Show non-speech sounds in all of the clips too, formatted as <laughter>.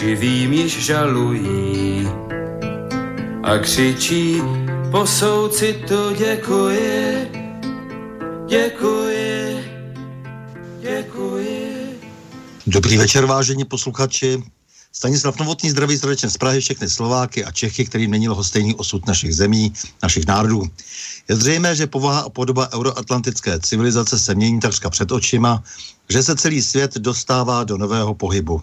živým již žalují a křičí po soucitu děkuji, děkuji, děkuji. Dobrý večer, vážení posluchači. Stanislav Novotný zdraví srdečně z Prahy všechny Slováky a Čechy, kterým není stejný osud našich zemí, našich národů. Je zřejmé, že povaha a podoba euroatlantické civilizace se mění takřka před očima, že se celý svět dostává do nového pohybu.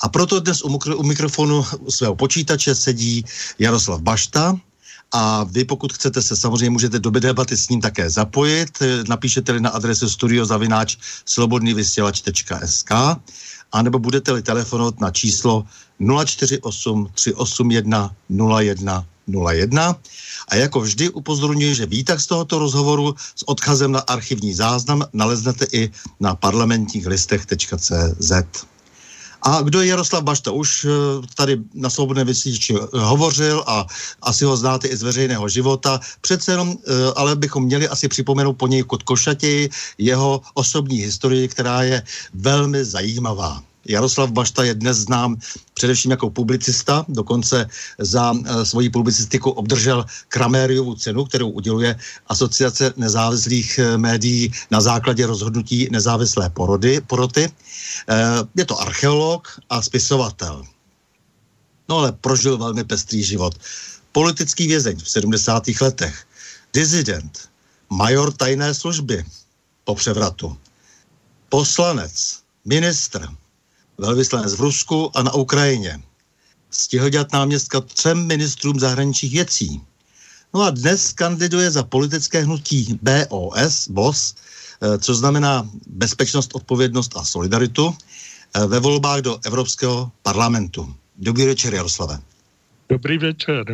A proto dnes u, mikro, u mikrofonu svého počítače sedí Jaroslav Bašta, a vy, pokud chcete se samozřejmě můžete do debaty s ním také zapojit, napíšete-li na adresu studiozavináč slobodnývystělač.sk a nebo budete-li telefonovat na číslo 048 381 01 01. A jako vždy upozorňuji, že výtah z tohoto rozhovoru s odkazem na archivní záznam naleznete i na parlamentních listech.cz. A kdo je Jaroslav Bašta? Už eh, tady na svobodné vysíči hovořil a asi ho znáte i z veřejného života. Přece jenom, eh, ale bychom měli asi připomenout po něj Košatěji jeho osobní historii, která je velmi zajímavá. Jaroslav Bašta je dnes znám především jako publicista, dokonce za e, svoji publicistiku obdržel Kramériovu cenu, kterou uděluje Asociace nezávislých e, médií na základě rozhodnutí nezávislé porody, poroty. E, je to archeolog a spisovatel. No ale prožil velmi pestrý život. Politický vězeň v 70. letech, dizident, major tajné služby po převratu, poslanec, ministr, velvyslanec v Rusku a na Ukrajině. Stihl dělat náměstka třem ministrům zahraničních věcí. No a dnes kandiduje za politické hnutí BOS, BOS, eh, což znamená bezpečnost, odpovědnost a solidaritu, eh, ve volbách do Evropského parlamentu. Dobrý večer, Jaroslave. Dobrý večer.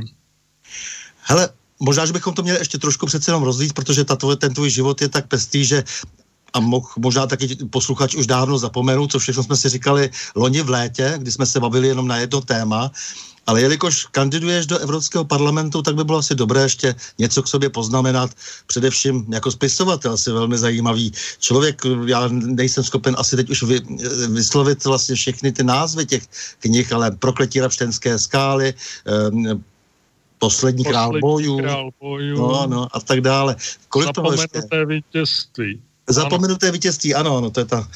Hele, možná, že bychom to měli ještě trošku přece jenom rozlít, protože tato, ten tvůj život je tak pestý, že a moh, možná taky posluchač už dávno zapomenu, co všechno jsme si říkali loni v létě, kdy jsme se bavili jenom na jedno téma, ale jelikož kandiduješ do Evropského parlamentu, tak by bylo asi dobré ještě něco k sobě poznamenat. Především jako spisovatel si velmi zajímavý člověk. Já nejsem schopen asi teď už vy, vyslovit vlastně všechny ty názvy těch knih, ale Prokletí rapštenské skály, eh, Poslední, král bojů, král bojů no, no, a tak dále. Kolik to ještě? vítězství. Zapomenuté vítězství, ano, ano, to je ta,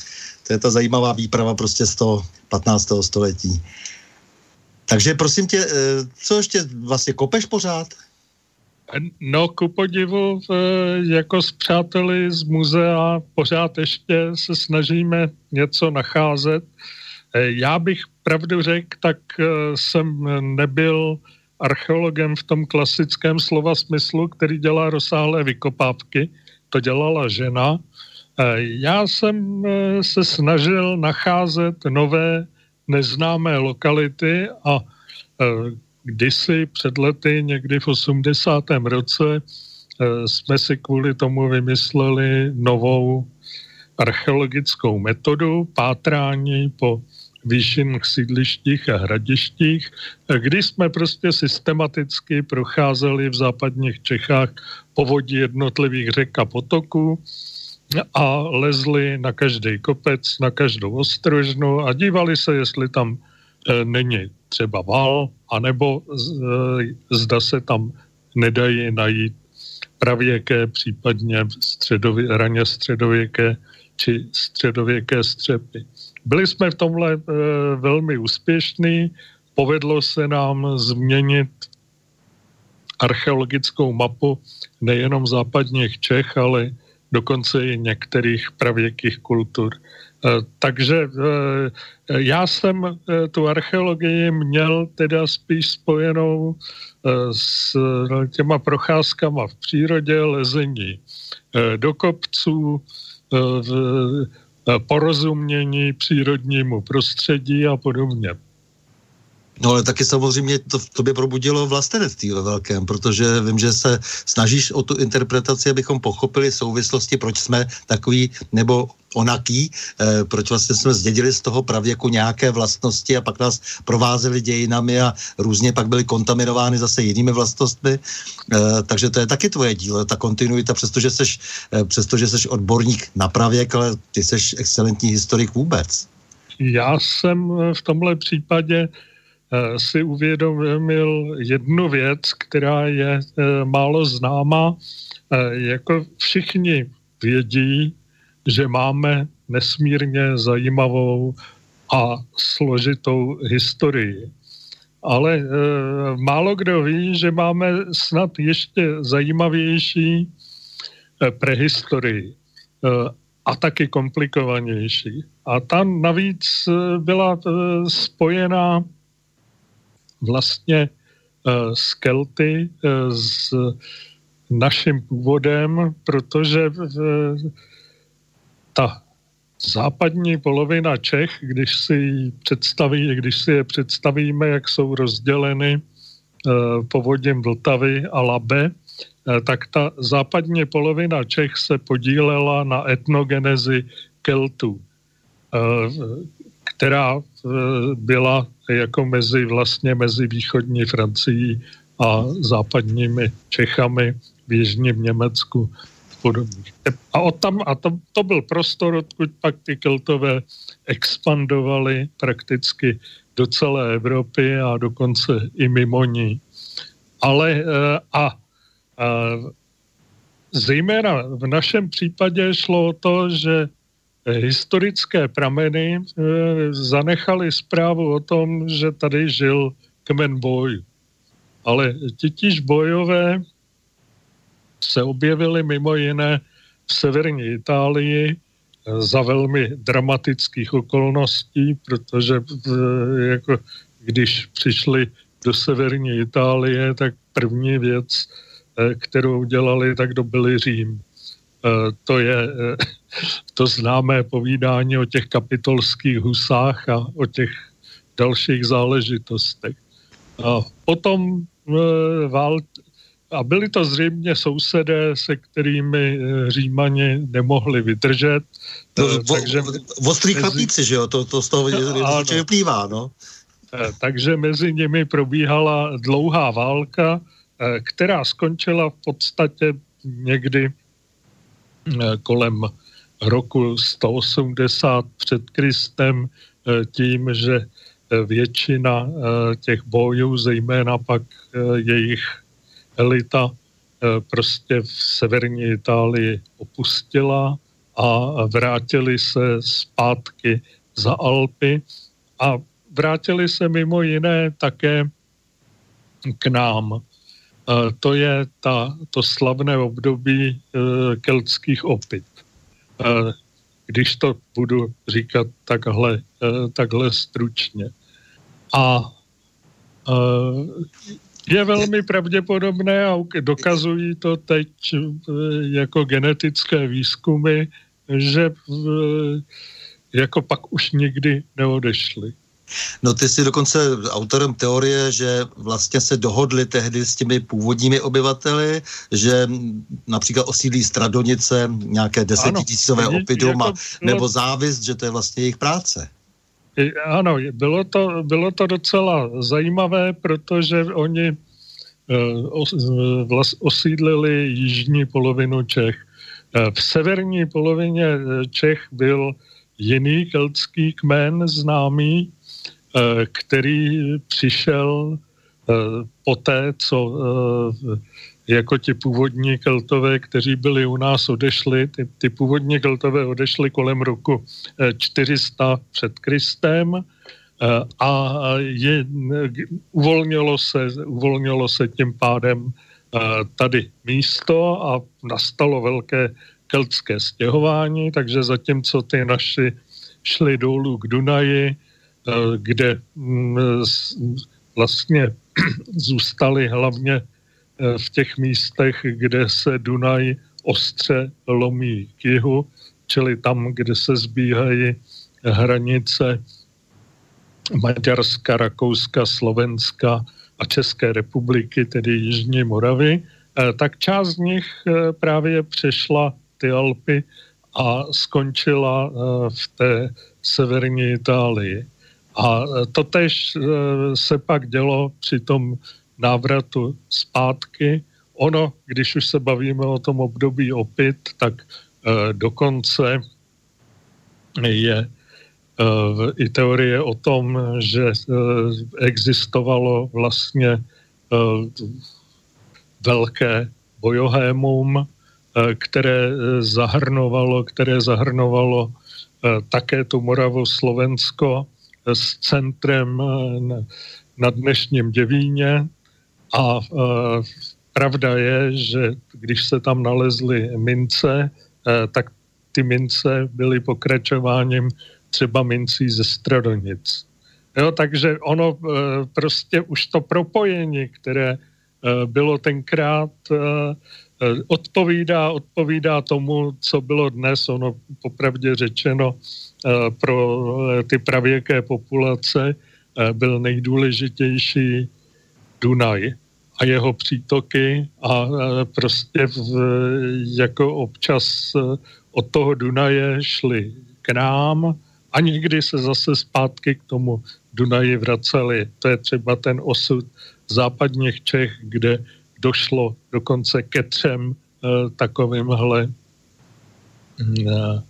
to je ta zajímavá výprava prostě z toho 15. století. Takže prosím tě, eh, co ještě vlastně kopeš pořád? No, ku podivu, jako s přáteli z muzea pořád ještě se snažíme něco nacházet. Eh, já bych pravdu řekl, tak eh, jsem nebyl archeologem v tom klasickém slova smyslu, který dělá rozsáhlé vykopávky. To dělala žena. Já jsem se snažil nacházet nové neznámé lokality a kdysi před lety, někdy v 80. roce, jsme si kvůli tomu vymysleli novou archeologickou metodu pátrání po výšinných sídlištích a hradištích, kdy jsme prostě systematicky procházeli v západních Čechách povodí jednotlivých řek a potoků a lezli na každý kopec, na každou ostrožnu a dívali se, jestli tam e, není třeba val, anebo e, zda se tam nedají najít pravěké, případně středově, raně středověké či středověké střepy. Byli jsme v tomhle e, velmi úspěšní, povedlo se nám změnit archeologickou mapu nejenom západních Čech, ale dokonce i některých pravěkých kultur. E, takže e, já jsem e, tu archeologii měl teda spíš spojenou s těma procházkama v přírodě, lezení do kopců, porozumění přírodnímu prostředí a podobně. No ale taky samozřejmě to v tobě probudilo vlastenectví ve velkém, protože vím, že se snažíš o tu interpretaci, abychom pochopili souvislosti, proč jsme takový nebo onaký, eh, proč vlastně jsme zdědili z toho pravěku nějaké vlastnosti a pak nás provázeli dějinami a různě pak byly kontaminovány zase jinými vlastnostmi. Eh, takže to je taky tvoje dílo, ta kontinuita, přestože seš, eh, přestože seš odborník na pravěk, ale ty seš excelentní historik vůbec. Já jsem v tomhle případě Eh, si uvědomil jednu věc, která je eh, málo známa. Eh, jako všichni vědí, že máme nesmírně zajímavou a složitou historii. Ale e, málo kdo ví, že máme snad ještě zajímavější e, prehistorii e, a taky komplikovanější. A tam navíc byla e, spojená vlastně uh, z Kelty, uh, s naším původem, protože uh, ta západní polovina Čech, když si, představí, když si je představíme, jak jsou rozděleny povodím Vltavy a Labe, tak ta západní polovina Čech se podílela na etnogenezi Keltů, která byla jako mezi vlastně mezi východní Francií a západními Čechami v jižním Německu. A, od tam, a to, to byl prostor, odkud pak ty keltové expandovali prakticky do celé Evropy a dokonce i mimo ní. Ale eh, a, a zejména v našem případě šlo o to, že historické prameny e, zanechali zprávu o tom, že tady žil kmen boj. Ale titíž bojové se objevili mimo jiné v severní Itálii e, za velmi dramatických okolností, protože e, jako, když přišli do severní Itálie, tak první věc, kterou dělali, tak dobili Řím. To je <laughs> to známé povídání o těch kapitolských husách a o těch dalších záležitostech. A potom e, vál, a byli to zřejmě sousedé, se kterými Římani nemohli vydržet. E, takže, v ostrý chlapíci, že jo? To, to z toho ano, vyplývá, no. Takže mezi nimi probíhala dlouhá válka, která skončila v podstatě někdy kolem roku 180 před Kristem eh, tím, že eh, většina eh, těch bojů, zejména pak jejich elita, prostě v severní Itálii opustila a vrátili se zpátky za Alpy a vrátili se mimo jiné také k nám. To je ta, to slavné období keltských opit když to budu říkat takhle, eh, takhle stručně. A Je velmi pravděpodobné a dokazují to teď jako genetické výzkumy, že jako pak už nikdy neodešli. No ty jsi dokonce autorem teorie, že vlastně se dohodli tehdy s těmi původními obyvateli, že například osídlí Stradonice nějaké desetitisícové opidium jako, nebo závist, že to je vlastně jejich práce. Ano, bylo to, bylo to docela zajímavé, protože oni uh, osídlili jižní polovinu Čech. Uh, v severní polovině Čech byl jiný keltský kmen známý, Eh, který přišel eh, poté, co eh, jako ti původní keltové, kteří byli u nás, odešli. Ty, ty původní keltové odešli kolem roku 400 před Kristem a je, uvolnilo, se, uvolnilo se tím pádem tady místo a nastalo velké keltské stěhování, takže zatímco ty naši šli dolů k Dunaji, Eh, kde mm, vlastně <clears throat> zůstali hlavně eh, v těch místech, kde se Dunaj ostře lomí k jihu, čili tam, kde se zbíhají hranice Maďarska, Rakouska, Slovenska a České republiky, tedy Jižní Moravy, eh, tak část z nich právě přešla ty Alpy a skončila v té severní Itálii. A e, to tež e, se pak dělo při tom návratu zpátky. Ono, když už se bavíme o tom období opět, tak e, dokonce je i teorie o tom, že existovalo vlastně velké bojohémum, které zahrnovalo, které zahrnovalo také tu Moravu Slovensko s centrem eh, na dnešním Děvíně a eh, pravda je, že když se tam nalezly mince, eh, tak ty mince byly pokračováním třeba mincí ze Stradonic. Jo, takže ono prostě už to propojení, které bylo tenkrát, odpovídá, odpovídá tomu, co bylo dnes. Ono popravdě řečeno pro eh, ty pravěké populace eh, byl nejdůležitější Dunaj a jeho přítoky a prostě v, jako občas od toho Dunaje šli k nám a někdy se zase zpátky k tomu Dunaji vraceli. To je třeba ten osud západních Čech, kde došlo dokonce ke třem takovýmhle Eh,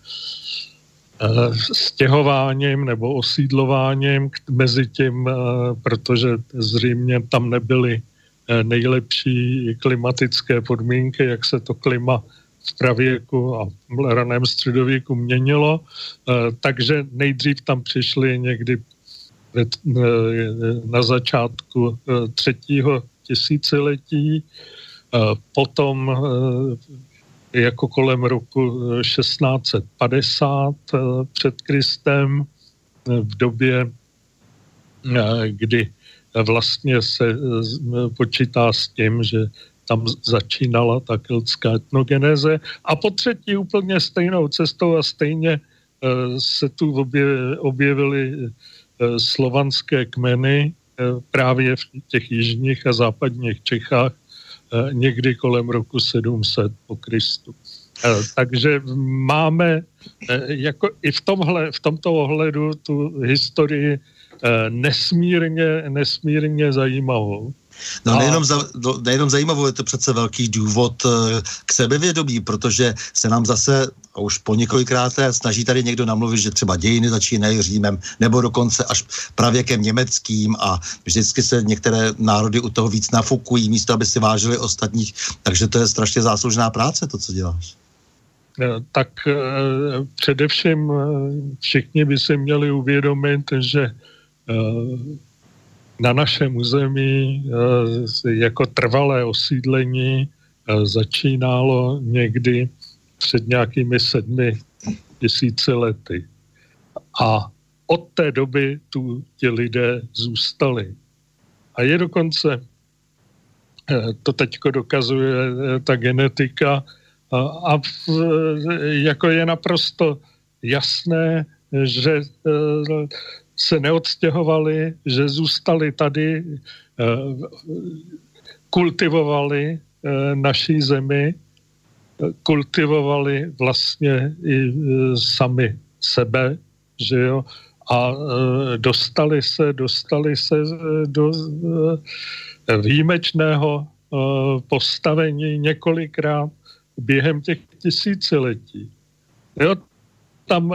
stěhováním nebo osídlováním mezi tím, eh, protože zřejmě tam nebyly eh, nejlepší klimatické podmínky, jak se to klima v pravěku a v raném středověku měnilo. Takže nejdřív tam přišli někdy na začátku třetího tisíciletí, potom jako kolem roku 1650 eh, eh, před Kristem, eh, v době, kdy vlastně se počítá s tím, že tam začínala ta keltská etnogeneze. A po třetí úplně stejnou cestou a stejně se tu objevily slovanské kmeny právě v těch jižních a západních Čechách někdy kolem roku 700 po Kristu. Eh, takže máme eh, jako i v, tomhle, v tomto ohledu tu historii nesmírně, nesmírně zajímavou. No nejenom, za, no, nejenom zajímavou, je to přece velký důvod k sebevědomí, protože se nám zase a už po několikrát snaží tady někdo namluvit, že třeba dějiny začínají Římem, nebo dokonce až pravěkem německým a vždycky se některé národy u toho víc nafukují, místo aby si vážili ostatních. Takže to je strašně záslužná práce, to, co děláš. Tak eh, především eh, všichni by si měli uvědomit, že eh, na našem území jako trvalé osídlení začínalo někdy před nějakými sedmi tisíci lety. A od té doby tu ti lidé zůstali. A je dokonce to teďko dokazuje ta genetika a jako je naprosto jasné, že se neodstěhovali, že zůstali tady, kultivovali naší zemi, kultivovali vlastně i sami sebe, že jo, a dostali se, dostali se do výjimečného postavení několikrát během těch tisíciletí. Jo, tam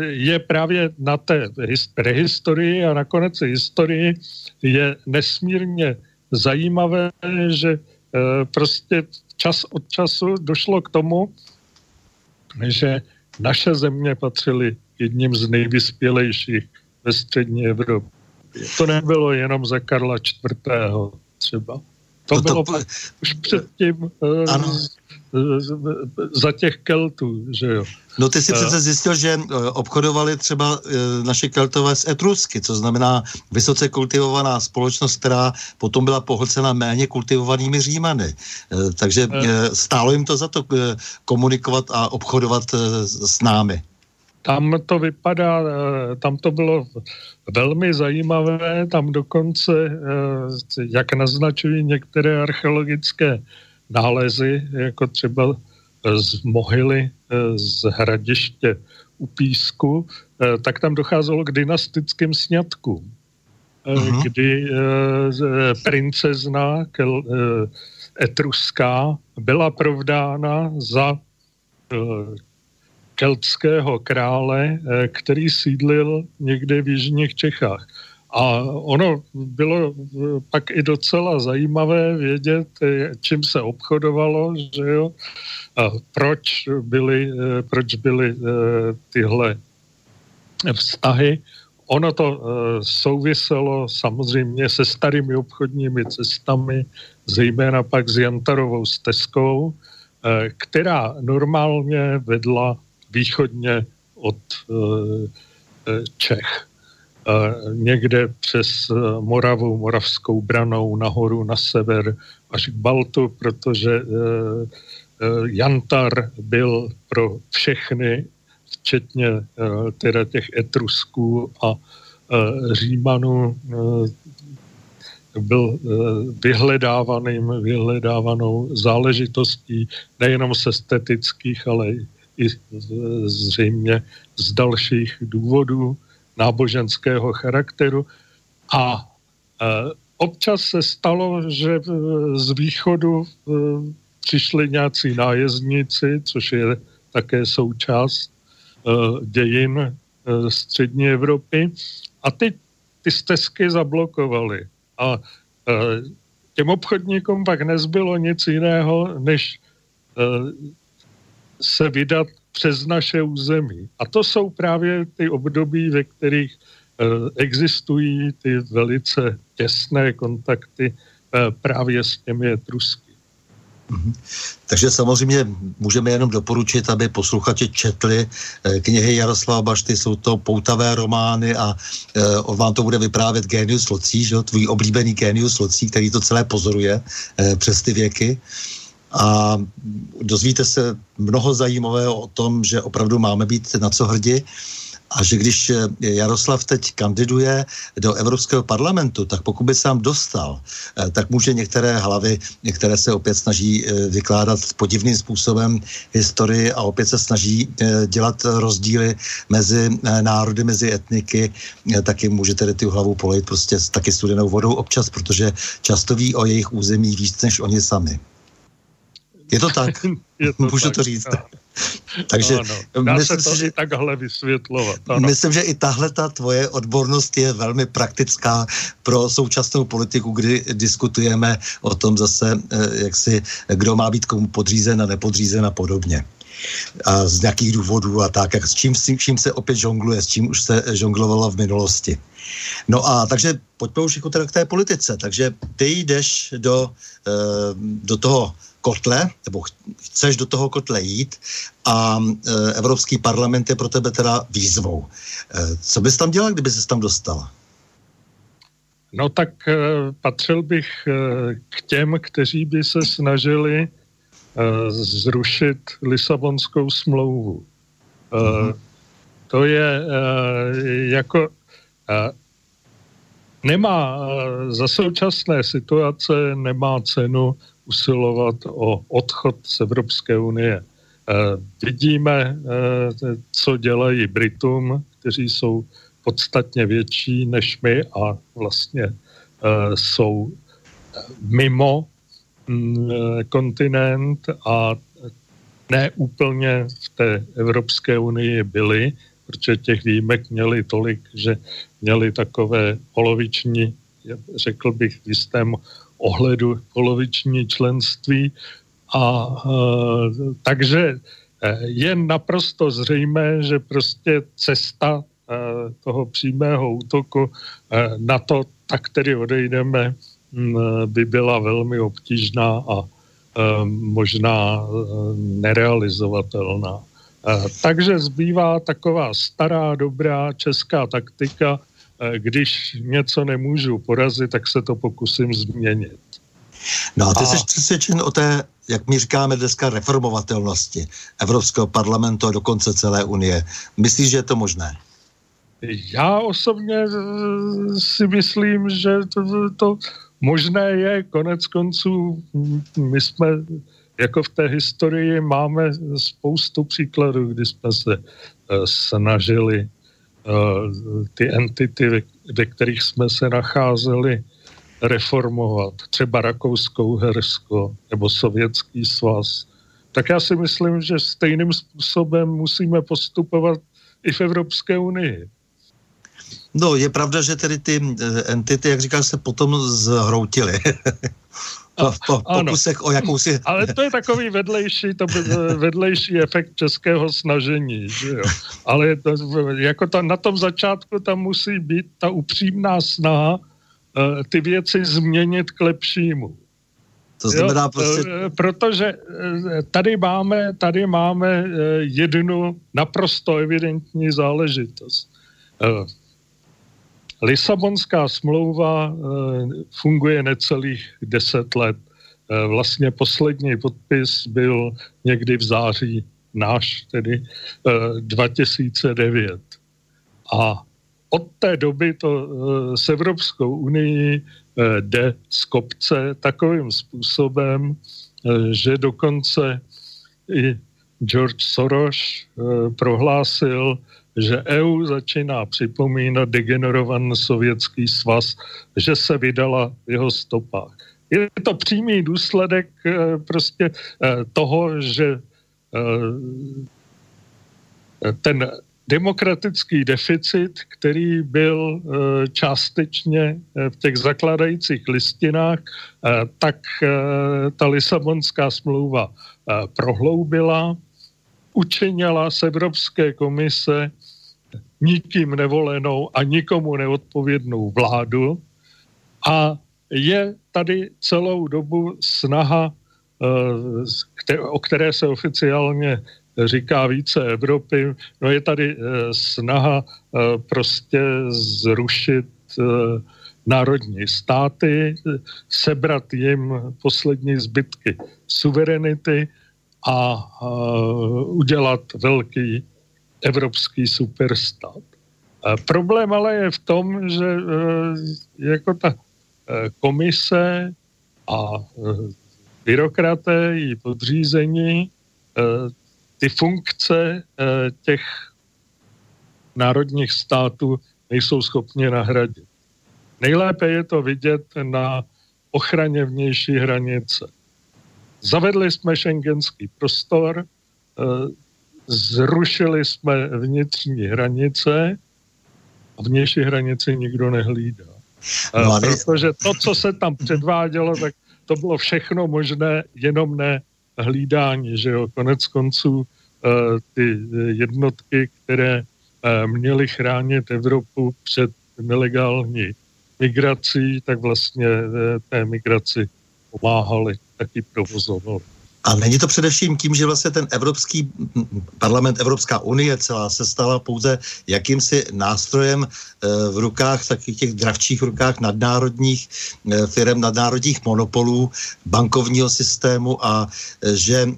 je právě na té prehistorii a nakonec historii je nesmírně zajímavé, že prostě čas od času došlo k tomu, že naše země patřily jedním z nejvyspělejších ve střední Evropě. To nebylo jenom za Karla IV. třeba. To, to bylo to... už <laughs> předtím ano za těch Keltů, že jo. No ty si přece zjistil, že obchodovali třeba naše Keltové s Etrusky, co znamená vysoce kultivovaná společnost, která potom byla pohlcena méně kultivovanými Římany. Takže stálo jim to za to komunikovat a obchodovat s námi. Tam to vypadá, tam to bylo velmi zajímavé, tam dokonce, jak naznačují některé archeologické nálezy, jako třeba z mohyly eh, z hradiště u Písku, eh, tak tam docházelo k dynastickým sňatkům, uh-huh. kdy princezna etruská byla provdána za keltského krále, který sídlil někde v jižních Čechách. A ono bylo pak i docela zajímavé vědět, čím se obchodovalo, že jo, a proč byly, proč byly eh, tyhle vztahy. Ono to eh, souviselo samozřejmě se starými obchodními cestami, zejména pak s Jantarovou stezkou, eh, která normálně vedla východně od Čech. Někde přes eh, Moravu, Moravskou branou nahoru na sever až k Baltu, protože eh, eh, Jantar byl pro všechny, včetně teda těch Etrusků a Římanů, byl vyhledávaným, vyhledávanou záležitostí nejenom z estetických, ale i zřejmě z dalších důvodů náboženského charakteru a e, občas se stalo, že z východu e, přišli nějací nájezdníci, což je také součást e, dějin střední Evropy a ty, ty stezky zablokovali. A těm obchodníkům pak nezbylo nic jiného, než se vydat přes naše území. A to jsou právě ty období, ve kterých eh, existují ty velice těsné kontakty eh, právě s těmi Etrusky. Mm-hmm. Takže samozřejmě můžeme jenom doporučit, aby posluchači četli eh, knihy Jaroslava Bašty, jsou to poutavé romány a on vám to bude vyprávět Genius Locí, že? tvůj oblíbený Genius Locí, který to celé pozoruje přes ty věky. Eh, a dozvíte se mnoho zajímavého o tom, že opravdu máme být na co hrdí a že když Jaroslav teď kandiduje do Evropského parlamentu, tak pokud by tam dostal, eh, tak může některé hlavy, některé se opět snaží eh, vykládat podivným způsobem historii a opět se snaží eh, dělat rozdíly mezi národy, mezi etniky, taky můžete tu hlavu polejt prostě taky studenou vodou občas, protože často ví o jejich území víc než oni sami. Je to tak? <laughs> Je to <laughs> Můžu tak, to říct. No. <laughs> Takže no, Dá myslím, se to že, i takhle vysvětlovat. Ano. Myslím, že i tahle ta tvoje odbornost je velmi praktická pro současnou politiku, kdy diskutujeme o tom zase, eh, jak si, kdo má být komu podřízen a nepodřízen a podobně a z nějakých důvodů a tak, jak s čím, s čím se opět žongluje, s čím už se žonglovalo v minulosti. No a takže pojďme už jako teda k té politice. Takže ty jdeš do, eh, do toho kotle, nebo chceš do toho kotle jít a e, Evropský parlament je pro tebe teda výzvou. E, co bys tam dělal, kdyby se tam dostala? No tak patřil bych k těm, kteří by se snažili zrušit Lisabonskou smlouvu. Mm-hmm. To je jako nemá za současné situace nemá cenu usilovat o odchod z Evropské unie. Vidíme, co dělají Britům, kteří jsou podstatně větší než my a vlastně jsou mimo mm, kontinent a ne úplně v té Evropské unii byli, protože těch výjimek měli tolik, že měli takové poloviční, řekl bych v jistém ohledu poloviční členství. A e, takže e, je naprosto zřejmé, že prostě cesta e, toho přímého útoku e, na to, tak tedy odejdeme, by byla velmi obtížná a e, možná e, nerealizovatelná. Takže zbývá taková stará, dobrá česká taktika, když něco nemůžu porazit, tak se to pokusím změnit. No a ty a... jsi přesvědčen o té, jak my říkáme dneska, reformovatelnosti Evropského parlamentu a dokonce celé Unie. Myslíš, že je to možné? Já osobně si myslím, že to, to možné je. Konec konců my jsme jako v té historii máme spoustu příkladů, kdy jsme se uh, snažili ty entity, ve, ve kterých jsme se nacházeli, reformovat. Třeba Rakouskou Hersko nebo Sovětský svaz. Tak já si myslím, že stejným způsobem musíme postupovat i v Evropské unii. No, je pravda, že tedy ty eh, entity, jak říkáš, se potom zhroutily. <laughs> v po, pokusech o jakousi... Ale to je takový vedlejší, to vedlejší efekt českého snažení, že jo. Ale to, jako ta, na tom začátku tam musí být ta upřímná snaha uh, ty věci změnit k lepšímu. To znamená jo, prostě... Uh, protože uh, tady máme, tady máme jednu naprosto evidentní záležitost. Lisabonská smlouva eh, funguje necelých deset let. Eh, vlastně poslední podpis byl někdy v září náš, tedy 2009. Eh, A od té doby to s Evropskou unii jde z kopce takovým způsobem, že dokonce i George Soros prohlásil, že EU začíná připomínat degenerovaný sovětský svaz, že se vydala v jeho stopách. Je to přímý důsledek eh, prostě eh, toho, že eh, ten demokratický deficit, který byl částečně v těch zakladajících listinách, tak ta Lisabonská smlouva prohloubila, učinila z Evropské komise nikým nevolenou a nikomu neodpovědnou vládu. A je tady celou dobu snaha, eh, o které se oficiálně říká více Evropy, no je tady eh, snaha eh, prostě zrušit národní státy, sebrat jim poslední zbytky suverenity a udělat velký evropský superstát. Problém ale je v tom, že e, jako ta e, komise a e, byrokraté i podřízení ty funkce těch národních států nejsou schopni nahradit. Nejlépe je to vidět na ochraně vnější hranice. Zavedli jsme šengenský prostor, zrušili jsme vnitřní hranice a vnější hranici nikdo nehlídá. No, Protože to, co se tam předvádělo, tak to bylo všechno možné, jenom ne hlídání, že jo, konec konců eh, ty jednotky, které eh, měly chránit Evropu před nelegální migrací, tak vlastně eh, té migraci pomáhali, taky provozovali. A není to především tím, že vlastně ten Evropský parlament, Evropská unie celá se stala pouze jakýmsi nástrojem eh, v rukách, takových těch dravčích rukách nadnárodních eh, firm, nadnárodních monopolů, bankovního systému a eh, že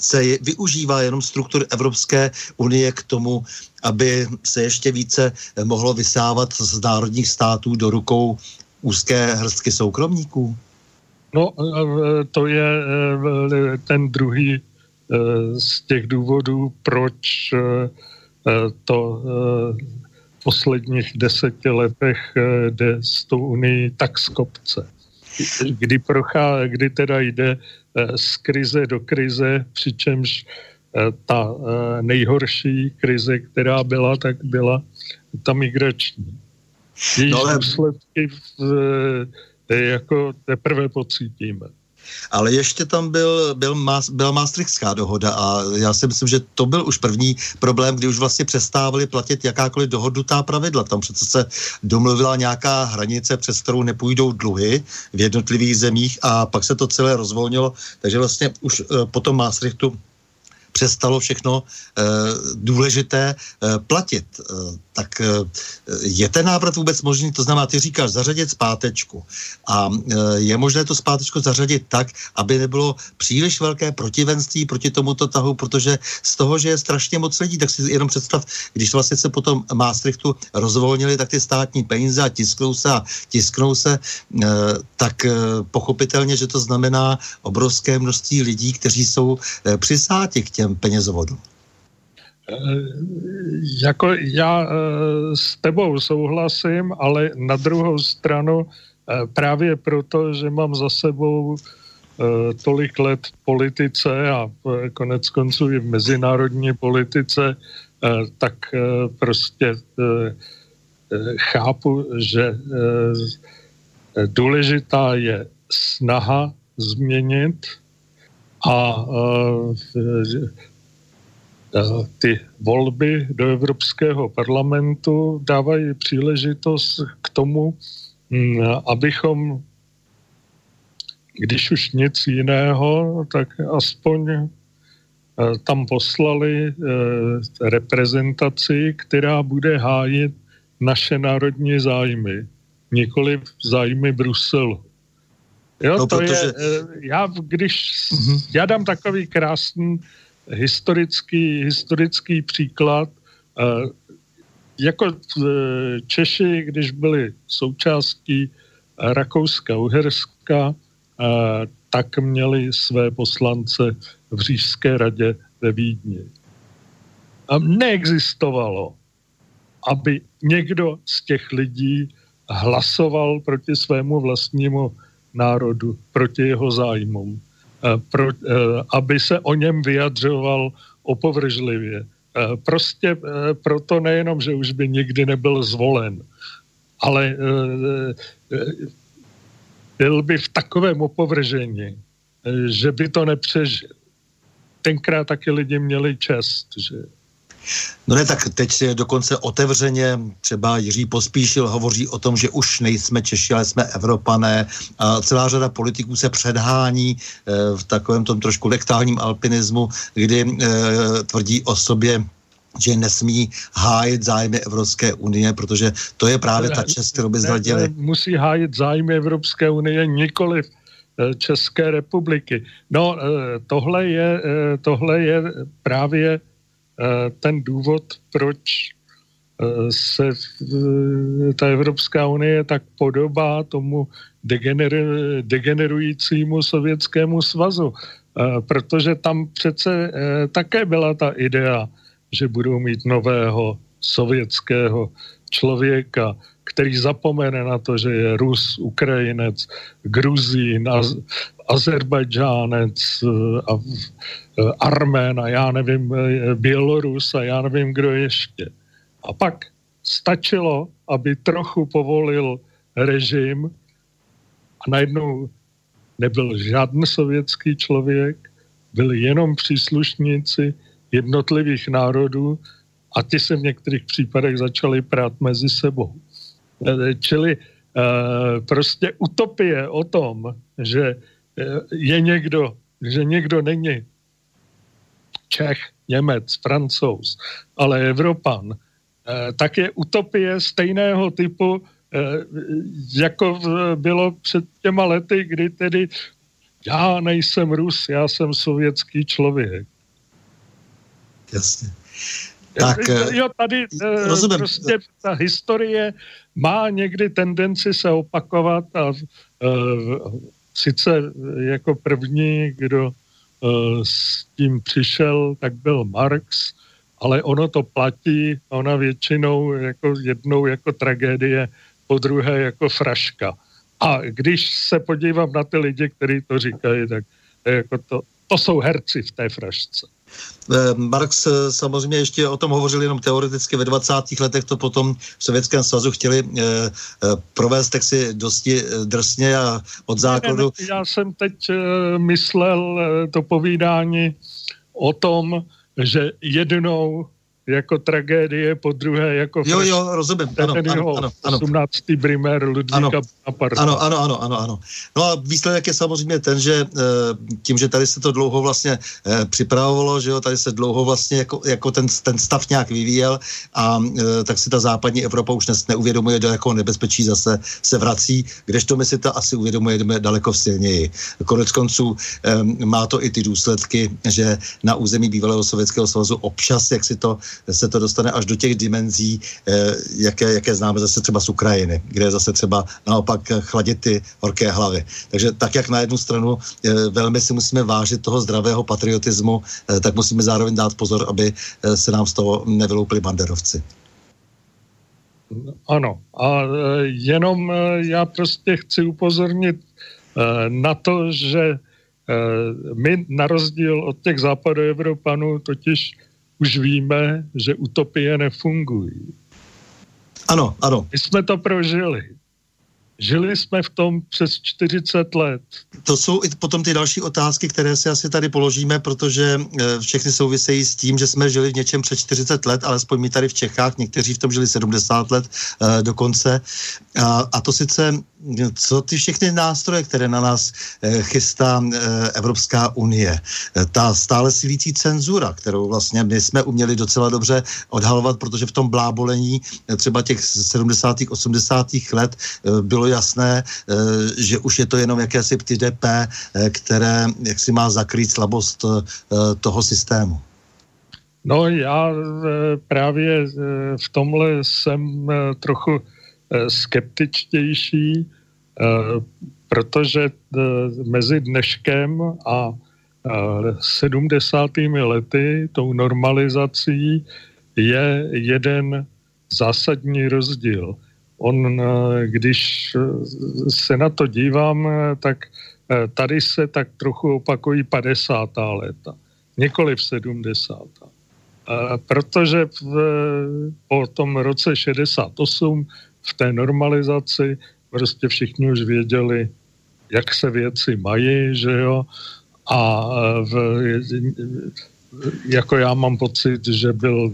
se využívá jenom struktur Evropské unie k tomu, aby se ještě více mohlo vysávat z národních států do rukou úzké hrstky soukromníků? No, e, to je e, ten druhý e, z těch důvodů, proč to v posledních deseti letech jde s tou unii tak z kopce. Kdy, prochá, kdy teda jde z krize do krize, přičemž ta nejhorší krize, která byla, tak byla ta migrační. Její no, ale... důsledky v, jako teprve pocítíme. Ale ještě tam byl, byl, byla Maastrichtská dohoda a já si myslím, že to byl už první problém, kdy už vlastně přestávali platit jakákoliv dohodnutá pravidla. Tam přece se domluvila nějaká hranice, přes kterou nepůjdou dluhy v jednotlivých zemích a pak se to celé rozvolnilo. Takže vlastně už uh, po tom Maastrichtu přestalo všechno e, důležité e, platit. E, tak e, je ten návrat vůbec možný? To znamená, ty říkáš zařadit zpátečku. A e, je možné to zpátečku zařadit tak, aby nebylo příliš velké protivenství proti tomuto tahu, protože z toho, že je strašně moc lidí, tak si jenom představ, když vlastně se potom Maastrichtu rozvolnili, tak ty státní peníze a tisknou se a tisknou se, e, tak pochopitelně, že to znamená obrovské množství lidí, kteří jsou přisáti k těm penězovodům? Eh, jako já eh, s tebou souhlasím, ale na druhou stranu eh, právě proto, že mám za sebou tolik let v politice a konec konců i v mezinárodní politice, tak prostě chápu, že důležitá je snaha změnit a ty volby do Evropského parlamentu dávají příležitost k tomu, mm, abychom, když už nic jiného, tak aspoň e, tam poslali e, reprezentaci, která bude hájit naše národní zájmy, nikoli zájmy Bruselu. Jo, no, to protože... je, eh, já když, uh-huh. já dám takový krásný historický, historický příklad, uh, jako uh, Češi, když byli součástí Rakouska-Uherska, uh, tak měli své poslance v Řížské radě ve Vídni. A neexistovalo, aby někdo z těch lidí hlasoval proti svému vlastnímu národu, proti jeho zájmům, eh, pro, eh, aby se o něm vyjadřoval opovržlivě. Eh, prostě proto nejenom, že už by nikdy nebyl zvolen, ale byl by v takovém opovržení, že by to nepřežil. Tenkrát taky lidi měli čest, že No ne, tak teď dokonce otevřeně třeba Jiří Pospíšil hovoří o tom, že už nejsme Češi, ale jsme Evropané a celá řada politiků se předhání e, v takovém tom trošku lektálním alpinismu, kdy e, tvrdí o sobě, že nesmí hájit zájmy Evropské unie, protože to je právě ta čest, kterou by zradili. Musí hájit zájmy Evropské unie nikoli eh, České republiky. No, tohle je, tohle je právě Eh, ten důvod, proč eh, se eh, ta Evropská unie tak podobá tomu degener, degenerujícímu sovětskému svazu. Protože tam přece také byla ta idea, že budou mít nového sovětského člověka, který zapomene na to, že je Rus, Ukrajinec, Gruzín, Azerbajdžánec a Eh, Armén a já nevím, eh, Bělorus a já nevím, kdo ještě. A pak stačilo, aby trochu povolil režim a najednou nebyl žádný sovětský člověk, byli jenom příslušníci jednotlivých národů a ti se v některých případech začali prát mezi sebou. Eh, čili prostě utopie o tom, že je někdo že někdo není Čech, Němec, Francouz, ale Evropan, eh, tak je utopie stejného typu, eh, jako bylo před těma lety, kdy tedy já nejsem Rus, já jsem sovětský člověk. Jasně. Tak, jo, tady rozumím. prostě ta historie má někdy tendenci se opakovat a sice jako první, kdo s tím přišel, tak byl Marx, ale ono to platí, ona většinou jako jednou jako tragédie, po druhé jako fraška. A když se podívám na ty lidi, kteří to říkají, tak jako to, to jsou herci v té frašce. Eh, Marx eh, samozřejmě ještě o tom hovořil jenom teoreticky ve 20. letech, to potom v Sovětském svazu chtěli eh, provést tak si dosti drsně a od základu. Já jsem teď myslel to povídání o tom, že jednou jako tragédie, po druhé jako... Jo, jo, rozumím, ano, ano, ano, ano. 18. brimér Ludvíka ano, ano, ano, ano, ano, ano. No a výsledek je samozřejmě ten, že eh, tím, že tady se to dlouho vlastně eh, připravovalo, že jo, tady se dlouho vlastně jako, jako ten, ten stav nějak vyvíjel a eh, tak si ta západní Evropa už dnes neuvědomuje, do jakého nebezpečí zase se vrací, kdežto my si to asi uvědomujeme daleko silněji. Konec konců má to i ty důsledky, že na území bývalého Sovětského svazu občas, jak si to se to dostane až do těch dimenzí, eh, jaké, jaké známe zase třeba z Ukrajiny, kde je zase třeba naopak chladit ty horké hlavy. Takže tak, jak na jednu stranu eh, velmi si musíme vážit toho zdravého patriotismu, eh, tak musíme zároveň dát pozor, aby se nám z toho nevyloupili banderovci. Ano, a jenom já prostě chci upozornit na to, že my na rozdíl od těch západoevropanů totiž už víme, že utopie nefungují. Ano, ano. My jsme to prožili. Žili jsme v tom přes 40 let. To jsou i potom ty další otázky, které si asi tady položíme, protože eh, všechny souvisejí s tím, že jsme žili v něčem přes 40 let, alespoň my tady v Čechách, někteří v tom žili 70 let uh, dokonce. A, a to sice co ty všechny nástroje, které na nás eh, chystá eh, Evropská unie. Eh, ta stále silící cenzura, kterou vlastně my jsme uměli docela dobře odhalovat, protože v tom blábolení třeba těch 70. 80. let bylo jasné, že už je to jenom jakési PTDP, které jak si má zakrýt slabost toho systému. No já právě v tomhle jsem trochu skeptičtější, eh, protože eh, mezi dneškem a 70. Eh, lety, tou normalizací, je jeden zásadní rozdíl. On, když se na to dívám, tak tady se tak trochu opakují 50. léta, nikoli v 70. Protože v, po tom roce 68 v té normalizaci prostě všichni už věděli, jak se věci mají, že jo, a v, jako já mám pocit, že byl,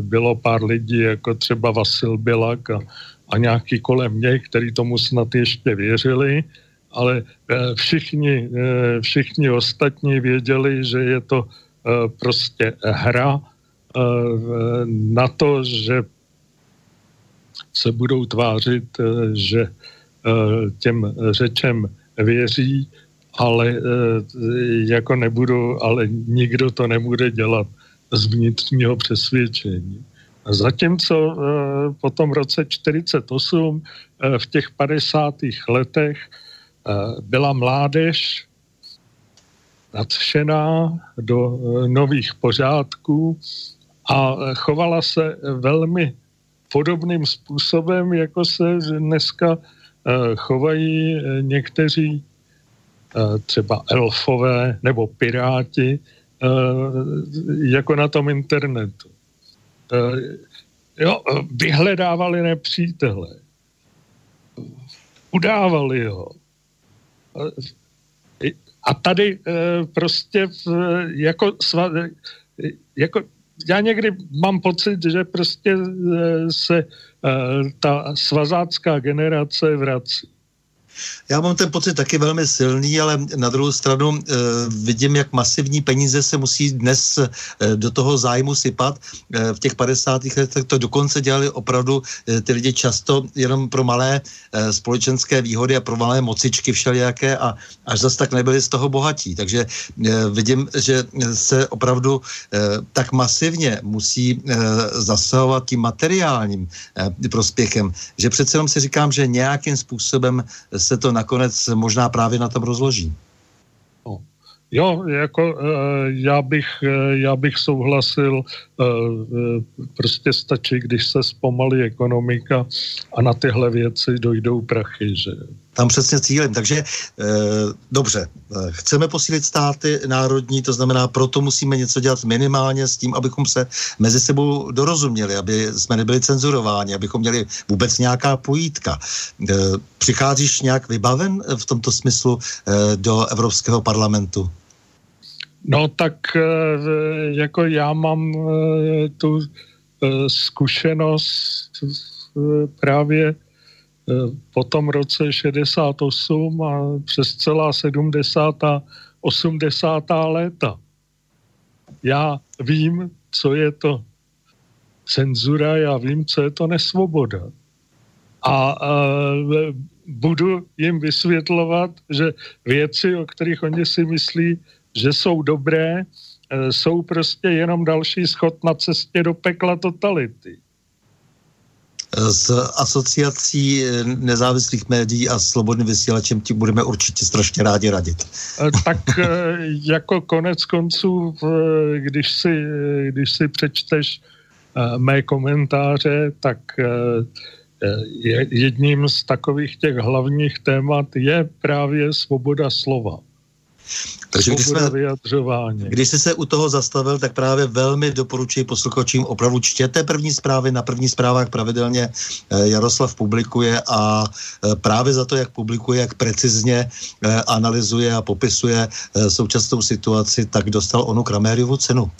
bylo pár lidí, jako třeba Vasil Bilak a, a nějaký kolem mě, který tomu snad ještě věřili, ale eh, všichni, eh, všichni ostatní věděli, že je to prostě hra na to, že se budou tvářit, eh, že eh, těm řečem věří, ale eh, jako nebudu, ale nikdo to nebude dělat z vnitřního přesvědčení. Zatímco po tom roce 48 v těch 50. letech byla mládež nadšená do nových pořádků a chovala se velmi podobným způsobem, jako se dneska eh, chovají eh, někteří eh, třeba elfové nebo piráti, jako na tom internetu. Jo, vyhledávali nepřítele, udávali ho. A tady prostě jako, jako já někdy mám pocit, že prostě eh, se eh, ta svazácká generace vrací. Já mám ten pocit taky velmi silný, ale na druhou stranu e, vidím, jak masivní peníze se musí dnes e, do toho zájmu sypat. E, v těch 50. letech to dokonce dělali opravdu e, ty lidi často jenom pro malé e, společenské výhody a pro malé mocičky všelijaké a až zase tak nebyli z toho bohatí. Takže e, vidím, že se opravdu e, tak masivně musí e, zasahovat tím materiálním e, prospěchem, že přece jenom si říkám, že nějakým způsobem se to nakonec možná právě na tom rozloží. No. Jo, jako já bych, já bych souhlasil, prostě stačí, když se zpomalí ekonomika a na tyhle věci dojdou prachy, že tam přesně cílem. Takže e, dobře, eh, chceme posílit státy národní, to znamená, proto musíme něco dělat minimálně s tím, abychom se mezi sebou dorozuměli, aby jsme nebyli cenzurováni, abychom měli vůbec nějaká pojítka. E, přicházíš nějak vybaven v tomto smyslu e, do Evropského parlamentu? No tak jako já mám tu zkušenost právě po tom roce 68 a přes celá 70. a 80. léta. Já vím, co je to cenzura, já vím, co je to nesvoboda. A, a budu jim vysvětlovat, že věci, o kterých oni si myslí, že jsou dobré, e, jsou prostě jenom další schod na cestě do pekla totality s asociací nezávislých médií a slobodným vysílačem ti budeme určitě strašně rádi radit. Eh, tak eh, jako konec konců, když si, když si přečteš eh, mé komentáře, tak jedním z takových těch hlavních témat je právě svoboda slova. Takže když, jsme, když jsi se u toho zastavil, tak právě velmi doporučuji posluchačům opravdu čtěte první zprávy. Na první zprávách pravidelně eh, Jaroslav publikuje a eh, právě za to, jak publikuje, jak precizně eh, analyzuje a popisuje současnou situaci, tak dostal onu Kramériovu cenu.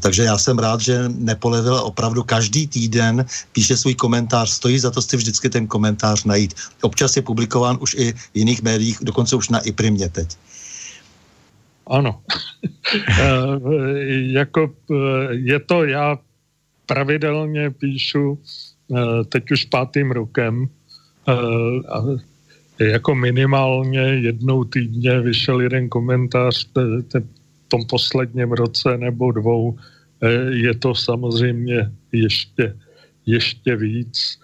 Takže já jsem rád, že nepolevil opravdu každý týden, píše svůj komentář, stojí za to si vždycky ten komentář najít. Občas je publikován už i v jiných médiích, dokonce už na iPrimě teď. Ano. Eh, jako eh, je to, já pravidelně píšu eh, teď už pátým rokem jako minimálně jednou týdně vyšel jeden komentář v tom posledním roce nebo dvou. Je to samozřejmě ještě, ještě víc.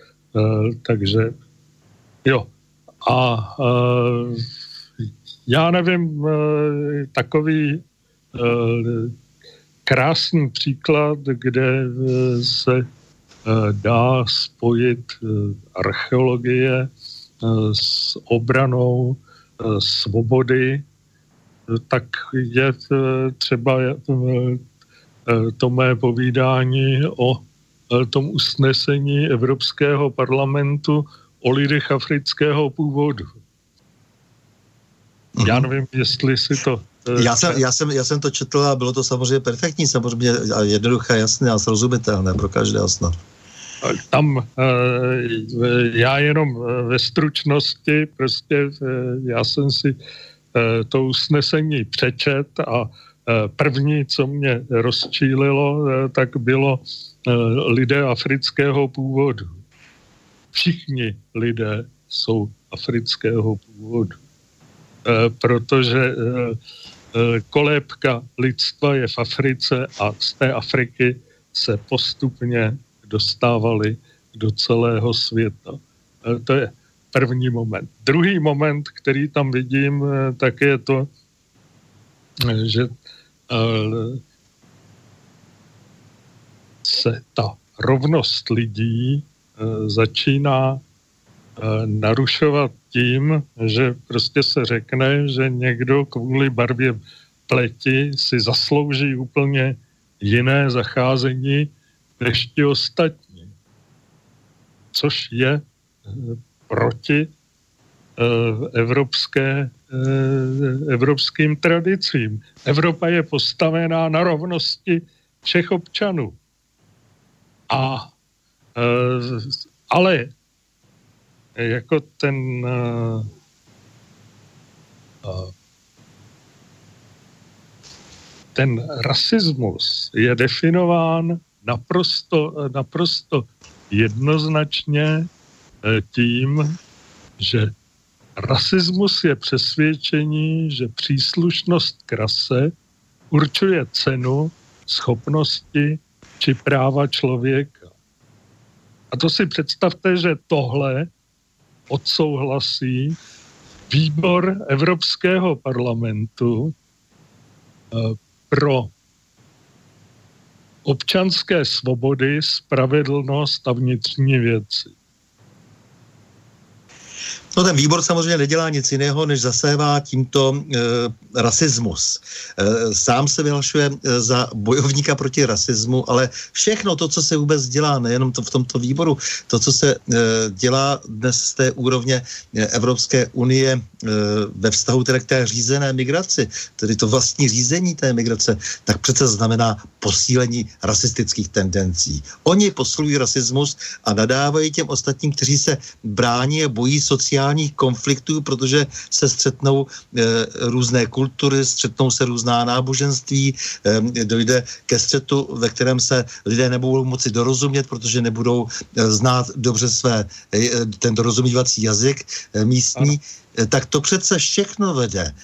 Takže jo. A já nevím, eh, takový eh, krásný příklad, kde eh, se dá spojit archeologie s obranou svobody, tak je třeba to mé povídání o tom usnesení Evropského parlamentu o lidech afrického původu. Mm-hmm. Já nevím, jestli si to... Uh, já jsem, já, jsem, já jsem to četl a bylo to samozřejmě perfektní, samozřejmě a jednoduché, jasné a srozumitelné pro každého snad. Tam uh, já jenom eh, ve stručnosti, prostě já jsem si to usnesení přečet a první, co mě rozčílilo, tak bylo lidé afrického původu. Všichni lidé jsou afrického původu. Eh, protože eh, eh, kolébka lidstva je v Africe a z té Afriky se postupně dostávali do celého světa. To je první moment. Druhý moment, který tam vidím, tak je to, že se ta rovnost lidí začíná narušovat tím, že prostě se řekne, že někdo kvůli barvě pleti si zaslouží úplně jiné zacházení než ti ostatní. Což je eh, proti eh, evropské, eh, evropským tradicím. Evropa je postavená na rovnosti všech občanů. A, ale jako ten, eh, ten rasismus je definován naprosto, naprosto jednoznačně eh, tím, že rasismus je přesvědčení, že příslušnost k rase určuje cenu, schopnosti či práva člověka. A to si představte, že tohle odsouhlasí výbor Evropského parlamentu eh, pro občanské svobody, spravedlnost a vnitřní věci. No ten výbor samozřejmě nedělá nic jiného, než zasévá tímto e, rasismus. E, sám se vyhlašuje e, za bojovníka proti rasismu, ale všechno to, co se vůbec dělá, nejenom to v tomto výboru, to, co se e, dělá dnes z té úrovně Evropské unie e, ve vztahu tedy k té řízené migraci, tedy to vlastní řízení té migrace, tak přece znamená posílení rasistických tendencí. Oni posilují rasismus a nadávají těm ostatním, kteří se brání a bojí sociální sociálních konfliktů, protože se střetnou e, různé kultury, střetnou se různá náboženství, e, dojde ke střetu, ve kterém se lidé nebudou moci dorozumět, protože nebudou e, znát dobře své, e, ten dorozumívací jazyk e, místní. Ano tak to přece všechno vede.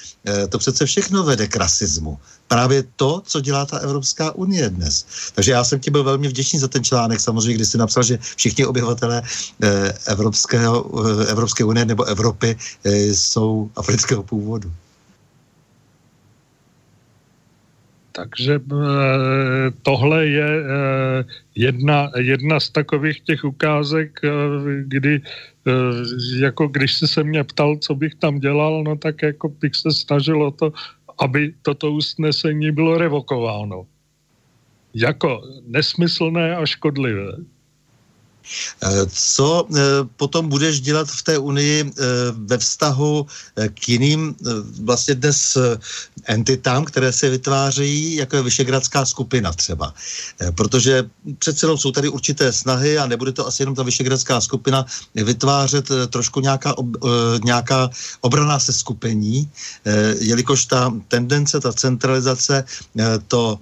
To přece všechno vede k rasismu právě to, co dělá ta Evropská unie dnes. Takže já jsem ti byl velmi vděčný za ten článek, samozřejmě, když jsi napsal, že všichni obyvatelé eh, Evropského, eh, Evropské unie nebo Evropy eh, jsou afrického původu. Takže tohle je jedna, jedna z takových těch ukázek, kdy jako když jsi se mě ptal, co bych tam dělal, no tak jako bych se snažil o to aby toto usnesení bylo revokováno. Jako nesmyslné a škodlivé. Eh, co eh, potom budeš dělat v té unii eh, ve vztahu k jiným vlastně dnes entitám, které se vytvářejí, jako je Vyšegradská skupina třeba? Protože přece jsou tady určité snahy a nebude to asi jenom ta Vyšegradská skupina vytvářet trošku nějaká, ob, nějaká obraná se skupení, jelikož ta tendence, ta centralizace, to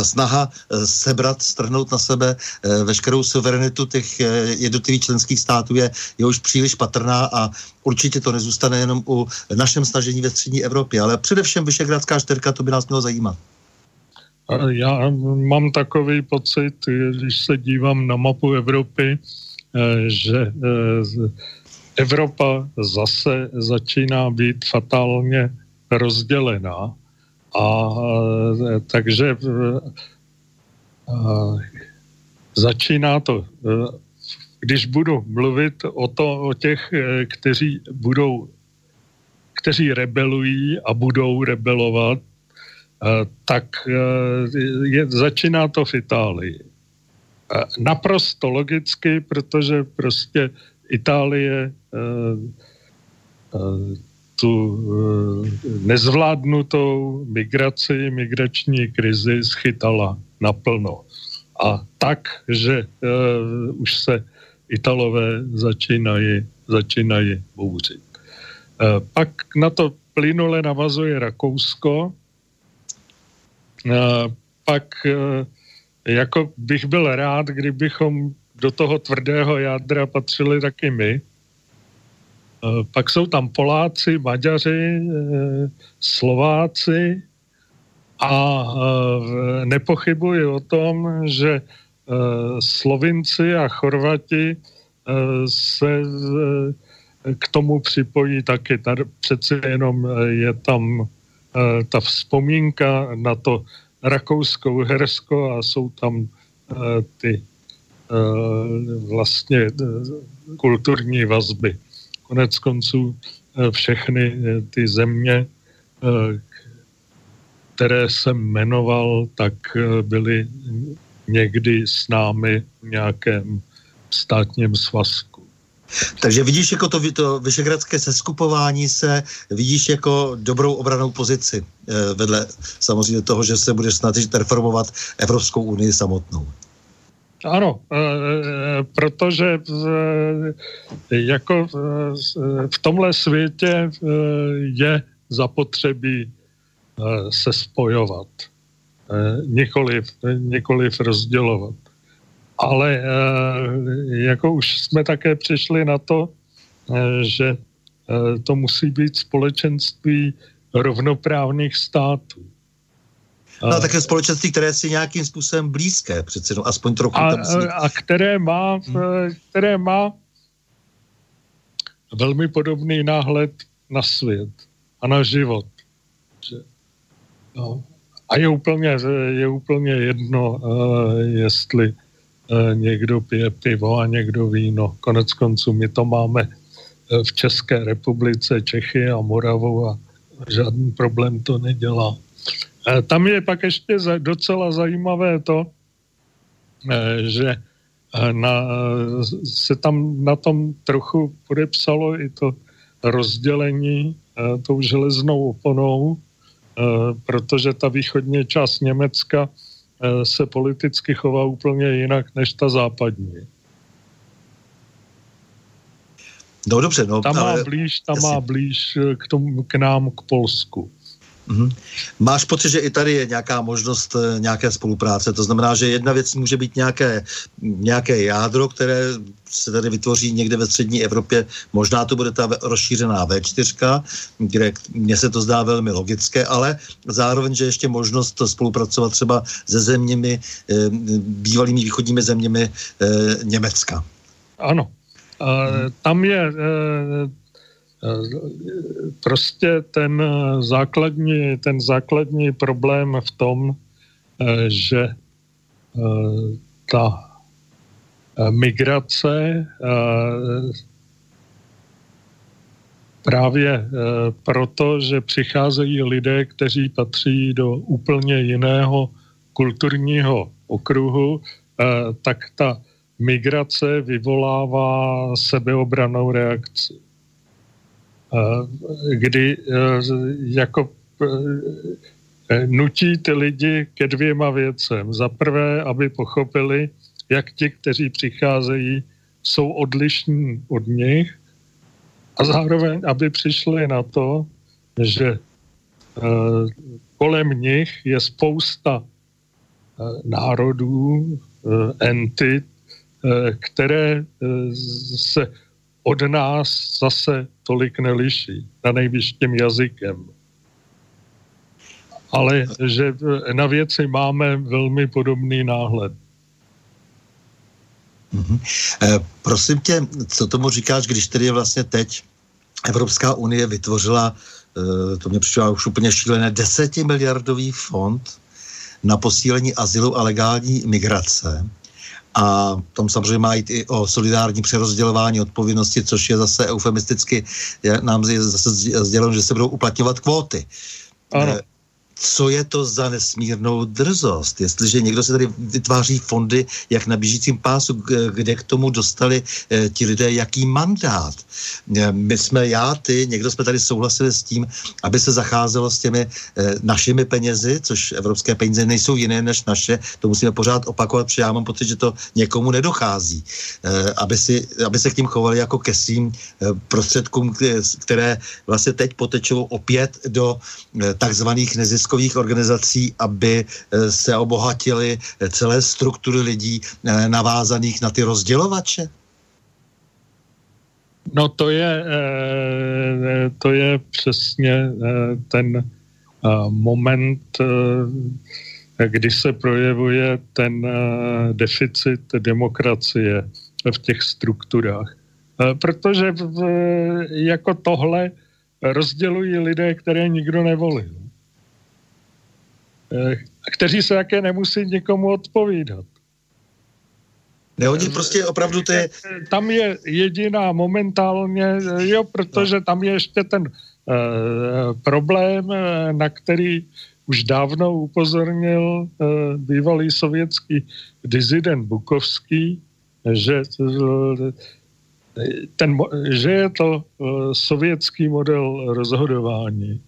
ta snaha eh, sebrat, strhnout na sebe eh, veškerou suverenitu těch eh, jednotlivých členských států je, je už příliš patrná a určitě to nezůstane jenom u našem snažení ve střední Evropě, ale především Vyšegrádská čtyřka, to by nás mělo zajímat. Já mám takový pocit, když se dívám na mapu Evropy, že Evropa zase začíná být fatálně rozdělená a e, takže e, začíná to. E, když budu mluvit o, to, o těch, kteří budou, kteří rebelují a budou rebelovat, tak je, začíná to v Itálii. Naprosto logicky, protože prostě Itálie tu eh, nezvládnutou migraci, migrační krizi schytala naplno. A tak, že uh, už se Italové začínají, začínají bouřit. Uh, pak na to plynule navazuje Rakousko. Uh, pak uh, jako bych byl rád, kdybychom do toho tvrdého jádra patřili taky my, pak jsou tam Poláci, Maďaři, eh, Slováci a eh, nepochybuji o tom, že Slovinci a Chorvati se k tomu připojí taky. Tady přece jenom je tam ta vzpomínka na to Rakousko-Uhersko a jsou tam ty vlastně kulturní vazby. Konec konců eh, všechny eh, ty země, eh, které jsem jmenoval, tak byly někdy s námi v nějakém státním svazku. Takže vidíš jako to, to vyšegradské seskupování se, vidíš jako dobrou obranou pozici vedle samozřejmě toho, že se budeš snažit reformovat Evropskou unii samotnou. Ano, e, e, protože jako v tomhle světě je zapotřebí se spojovat, nikoliv, nikoliv rozdělovat. Ale jako už jsme také přišli na to, že to musí být společenství rovnoprávných států. No a také společenství, které si nějakým způsobem blízké, přece no, aspoň trochu. A, tam si... a které, má, hmm. které má velmi podobný náhled na svět a na život. No. A je úplně, je úplně jedno, uh, jestli uh, někdo pije pivo a někdo víno. Konec konců my to máme v České republice, Čechy a Moravu a žádný problém to nedělá. E, tam je pak ještě docela zajímavé to, e, že e, na, se tam na tom trochu podepsalo i to rozdělení tou železnou oponou, protože ta východní část Německa se politicky chová úplně jinak než ta západní. No dobře, no. Ta má ale... blíž, ta má blíž k, tomu, k nám, k Polsku. Mm-hmm. Máš pocit, že i tady je nějaká možnost eh, nějaké spolupráce? To znamená, že jedna věc může být nějaké, nějaké jádro, které se tady vytvoří někde ve střední Evropě. Možná to bude ta rozšířená V4, kde mně se to zdá velmi logické, ale zároveň, že ještě možnost spolupracovat třeba se zeměmi, eh, bývalými východními zeměmi eh, Německa. Ano. Tam je prostě ten základní, ten základní problém v tom, že ta migrace právě proto, že přicházejí lidé, kteří patří do úplně jiného kulturního okruhu, tak ta migrace vyvolává sebeobranou reakci. Kdy jako eh, nutí ty lidi ke dvěma věcem. Za prvé, aby pochopili, jak ti, kteří přicházejí, jsou odlišní od nich a zároveň, aby přišli na to, že kolem nich je spousta národů, entit, které se od nás zase tolik neliší, na nejvíc tím jazykem. Ale že na věci máme velmi podobný náhled. Mm-hmm. E, prosím tě, co tomu říkáš, když tedy vlastně teď Evropská unie vytvořila, e, to mě přišlo už úplně šílené, desetimiliardový fond na posílení azylu a legální migrace a tam samozřejmě má jít i o solidární přerozdělování odpovědnosti, což je zase eufemisticky, je, nám je zase sděleno, že se budou uplatňovat kvóty. Ano. Co je to za nesmírnou drzost. Jestliže někdo se tady vytváří fondy, jak na běžícím pásu, kde k tomu dostali eh, ti lidé jaký mandát. Eh, my jsme, já, ty, někdo jsme tady souhlasili s tím, aby se zacházelo s těmi eh, našimi penězi, což evropské peníze nejsou jiné než naše, to musíme pořád opakovat, protože já mám pocit, že to někomu nedochází. Aby, si, aby se k tím chovali jako ke svým prostředkům, které vlastně teď potečou opět do takzvaných neziskových neziskových organizací, aby eh, se obohatily eh, celé struktury lidí eh, navázaných na ty rozdělovače? No to je, to je přesně ten moment, kdy se projevuje ten deficit demokracie v těch strukturách. Protože jako tohle rozdělují lidé, které nikdo nevolil. Eh, kteří se také nemusí nikomu odpovídat. Ne, oni prostě opravdu to je... Tam je jediná momentálně, jo, protože tam je ještě ten uh, problém, eh, na který už dávno upozornil uh, bývalý sovětský dizident Bukovský, že, ten, že je to sovětský model rozhodování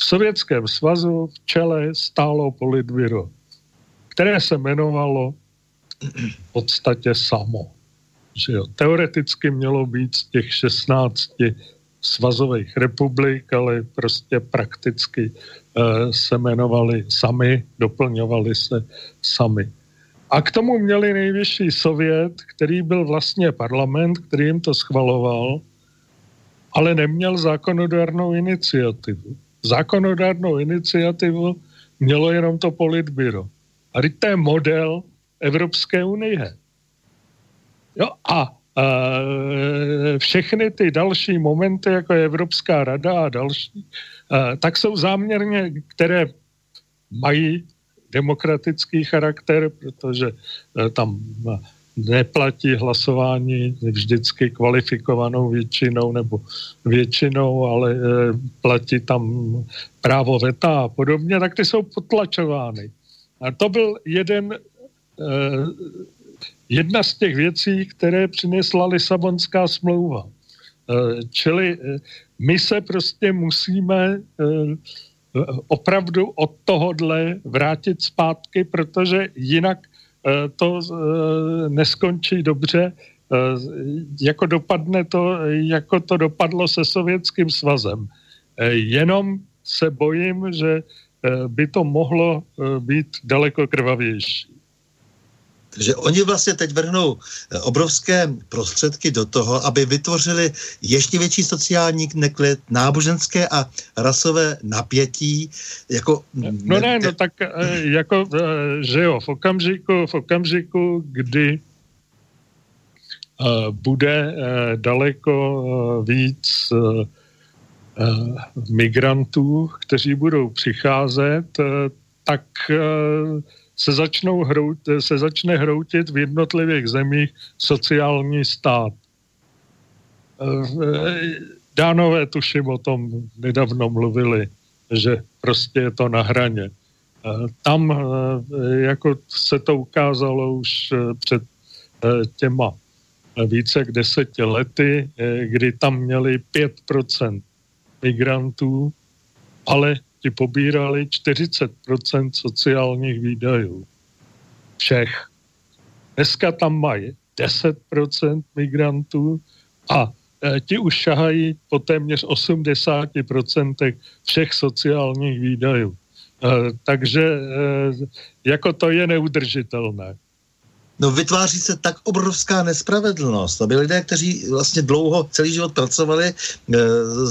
v Sovětském svazu v čele stálo politbyro, které se jmenovalo v podstatě samo. Že jo, teoreticky mělo být z těch 16 eh, svazových republik, ale prostě prakticky se jmenovali sami, doplňovali se sami. A k tomu měli nejvyšší sovět, který byl vlastně parlament, který jim to schvaloval, ale neměl zákonodárnou iniciativu. Zákonodárnou iniciativu mělo jenom to politbyro. A to je model Evropské unie. Jo, a e, všechny ty další momenty, jako je Evropská rada a další, e, tak jsou záměrně, které mají demokratický charakter, protože e, tam neplatí hlasování vždycky kvalifikovanou většinou nebo většinou, ale platí tam právo veta a podobně, tak ty jsou potlačovány. A to byl jeden Eh, jedna z těch věcí, které přinesla Lisabonská smlouva. Eh, čili my se prostě musíme opravdu od tohodle vrátit zpátky, protože jinak to neskončí dobře, jako dopadne to, jako to dopadlo se Sovětským svazem. Jenom se bojím, že by to mohlo být daleko krvavější. Takže oni vlastně teď vrhnou eh, obrovské prostředky do toho, aby vytvořili ještě větší sociální neklid, náboženské a rasové napětí. Jako, no ne, no tak eh, jako, eh, že jo, v okamžiku, v okamžiku, kdy bude daleko víc migrantů, kteří budou přicházet, tak se, začnou hrout, se začne hroutit v jednotlivých zemích sociální stát. Eh, Dánové tuším o tom nedávno mluvili, že prostě je to na hraně. Eh, tam eh, jako se to ukázalo už před těma více jak deseti lety, kdy tam měli 5% migrantů, ale ti pobírali 40% sociálních výdajů. Všech. Dneska tam mají 10% migrantů a e, ti už šahají po téměř 80% všech sociálních výdajů. E, takže e, jako to je neudržitelné. No vytváří se tak obrovská nespravedlnost, aby lidé, kteří vlastně dlouho celý život pracovali, eh,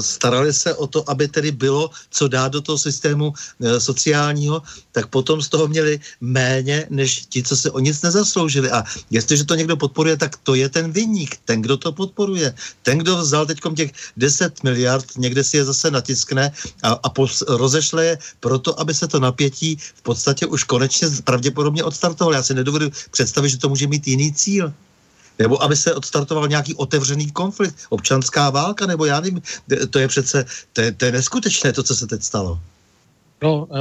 starali se o to, aby tedy bylo co dát do toho systému eh, sociálního, tak potom z toho měli méně, než ti, co se o nic nezasloužili. A jestliže to někdo podporuje, tak to je ten vyník, ten, kdo to podporuje. Ten, kdo vzal teď těch 10 miliard, někde si je zase natiskne a, a pos, rozešle je proto, aby se to napětí v podstatě už konečně pravděpodobně odstartovalo. Já si nedovedu představit, že to může mít jiný cíl. Nebo aby se odstartoval nějaký otevřený konflikt, občanská válka, nebo já nevím, to je přece, to je, to je neskutečné, to, co se teď stalo. No, e,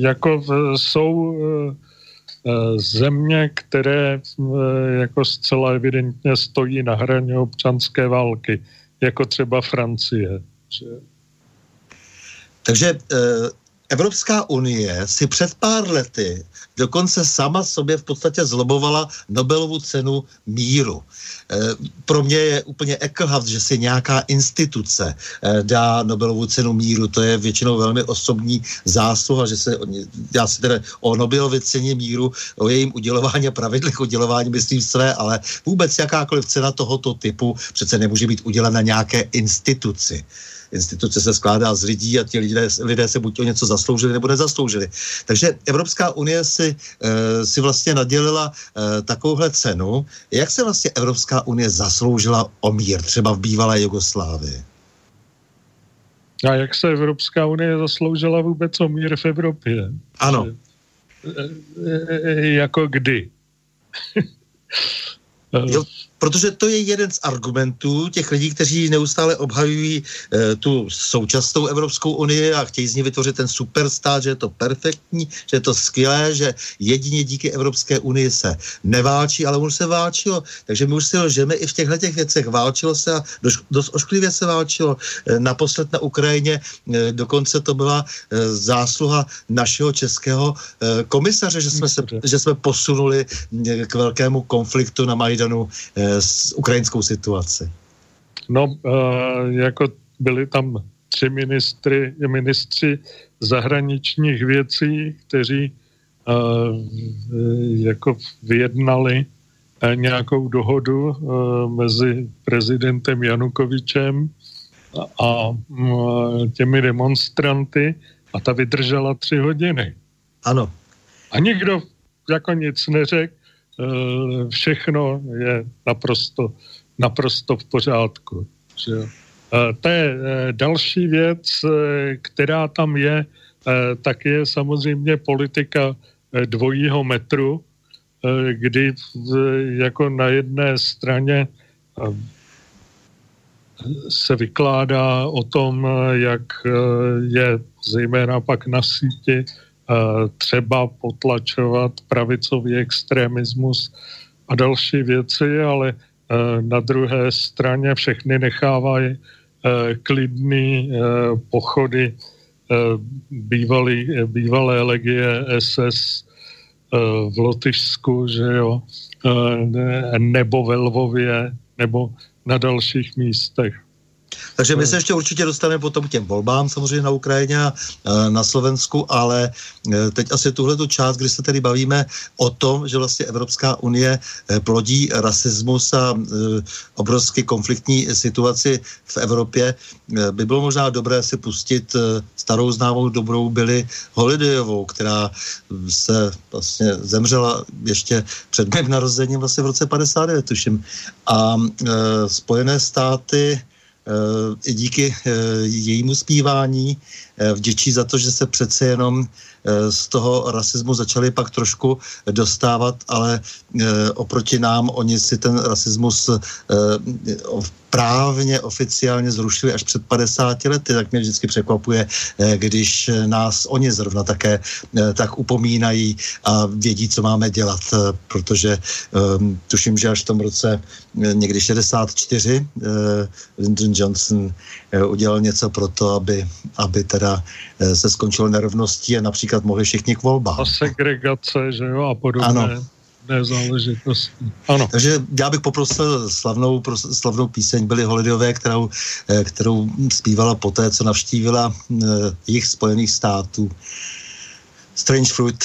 jako jsou e, země, které jako zcela evidentně stojí na hraně občanské války, jako třeba Francie. Takže Evropská unie si před pár lety dokonce sama sobě v podstatě zlobovala Nobelovu cenu míru. E, pro mě je úplně ekelhaft, že si nějaká instituce e, dá Nobelovu cenu míru. To je většinou velmi osobní zásluha, že se, já si tedy o Nobelově ceně míru, o jejím udělování a pravidlech udělování myslím své, ale vůbec jakákoliv cena tohoto typu přece nemůže být udělena nějaké instituci instituce se skládá z lidí a ti lidé, lidé se buď o něco zasloužili nebo nezasloužili. Takže Evropská unie si, e, si vlastně nadělila e, takovouhle cenu. Jak se vlastně Evropská unie zasloužila o mír třeba v bývalé Jugoslávii? A jak se Evropská unie zasloužila vůbec o mír v Evropě? Ano. E, jako kdy? <laughs> jo, protože to je jeden z argumentů těch lidí, kteří neustále obhajují e, tu současnou Evropskou unii a chtějí z ní vytvořit ten superstát, že je to perfektní, že je to skvělé, že jedině díky Evropské unii se neválčí, ale už se válčilo. Takže my už si lžeme i v těchto těch věcech. Válčilo se a dost, dost ošklivě se válčilo. E, naposled na Ukrajině e, dokonce to byla e, zásluha našeho českého e, komisaře, že jsme, se, že jsme posunuli e, k velkému konfliktu na Majdanu e, s ukrajinskou situaci. No, jako byli tam tři ministry, ministři zahraničních věcí, kteří jako vyjednali nějakou dohodu mezi prezidentem Janukovičem a těmi demonstranty a ta vydržela tři hodiny. Ano. A nikdo jako nic neřekl, všechno je naprosto, naprosto v pořádku. Že? E, to je e, další věc, která tam je, tak je samozřejmě politika dvojího metru, kdy jako na jedné straně se vykládá o tom, jak je zejména pak na síti třeba potlačovat pravicový extremismus a další věci, ale na druhé straně všechny nechávají klidný pochody bývalý, bývalé legie SS v Lotyšsku, že jo, nebo ve Lvově, nebo na dalších místech. Takže my se ještě určitě dostaneme potom k těm volbám samozřejmě na Ukrajině a e, na Slovensku, ale e, teď asi tuhle tu část, kdy se tedy bavíme o tom, že vlastně Evropská unie e, plodí rasismus a obrovsky konfliktní situaci v Evropě, by bylo možná dobré si pustit starou známou dobrou byli Holidayovou, která se vlastně zemřela ještě před mým narozením vlastně v roce 59, tuším. A Spojené státy i díky eh, jejímu zpívání eh, vděčí za to, že se přece jenom eh, z toho rasismu začali pak trošku dostávat, ale oproti nám oni si ten rasismus právně oficiálně zrušili až před 50 lety, tak mě vždycky překvapuje, když nás oni zrovna také tak upomínají a vědí, co máme dělat, protože tuším, že až v tom roce někdy 64 Lyndon Johnson eh, udělal něco pro to, aby, aby teda eh, se skončilo nerovností a například mohli všichni k volbám. A segregace, že jo, a podobné. Ano záležitosti. Ano. Takže já bych poprosil slavnou, slavnou píseň Byly Holidayové, kterou, eh, kterou zpívala poté, co navštívila jich Spojených států. Strange Fruit.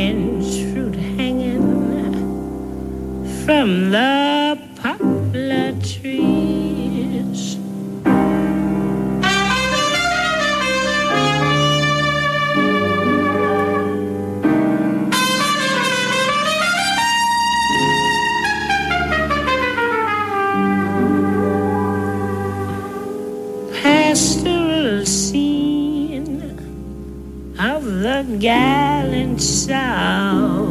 from the poplar trees. Pastoral scene of the gas south.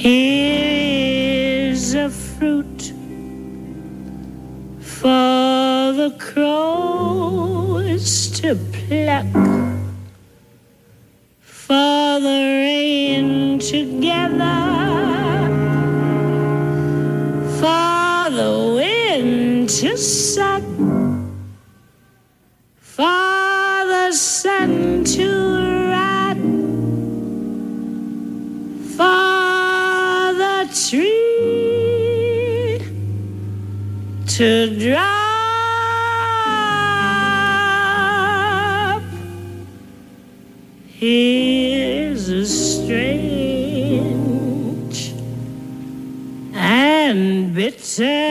Here is a fruit for the crows to pluck, for the rain together, for the wind to suck. For the sun to drop. Here's a strange and bitter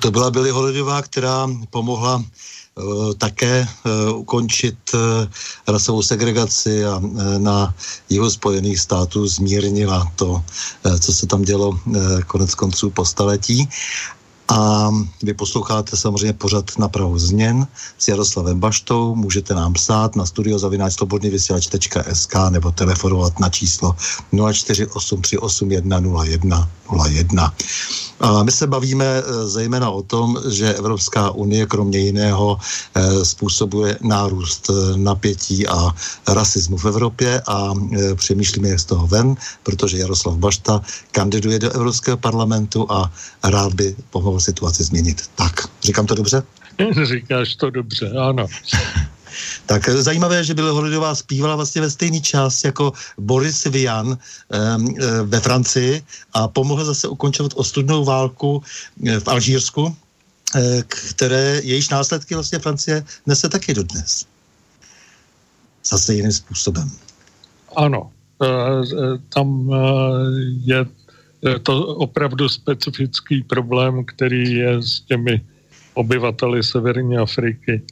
To byla Billy Holidayová, která pomohla uh, také uh, ukončit uh, rasovou segregaci a na jihu Spojených států zmírnila to, co se tam dělo konec konců po staletí. A vy posloucháte samozřejmě pořad na Prahu změn s Jaroslavem Baštou. Můžete nám psát na studiozavináčslobodnyvysílač.sk nebo telefonovat na číslo 0483810101. A my se bavíme eh, zejména o tom, že Evropská unie kromě jiného eh, způsobuje nárůst eh, napětí a rasismu v Evropě a přemýšlíme, jak z toho ven, protože Jaroslav Bašta kandiduje do Evropského parlamentu a rád by pomohl situaci změnit. Tak, říkám to dobře? <laughs> Říkáš to dobře, ano. <laughs> Tak zajímavé, že Billie Holidayová zpívala vlastně ve stejný čas jako Boris Vian um, ve Francii a pomohl zase ukončovat ostudnou válku v Alžírsku, které jejíž následky vlastně Francie nese taky dodnes. Zase jiným způsobem. Ano, tam je to opravdu specifický problém, který je s těmi obyvateli Severní Afriky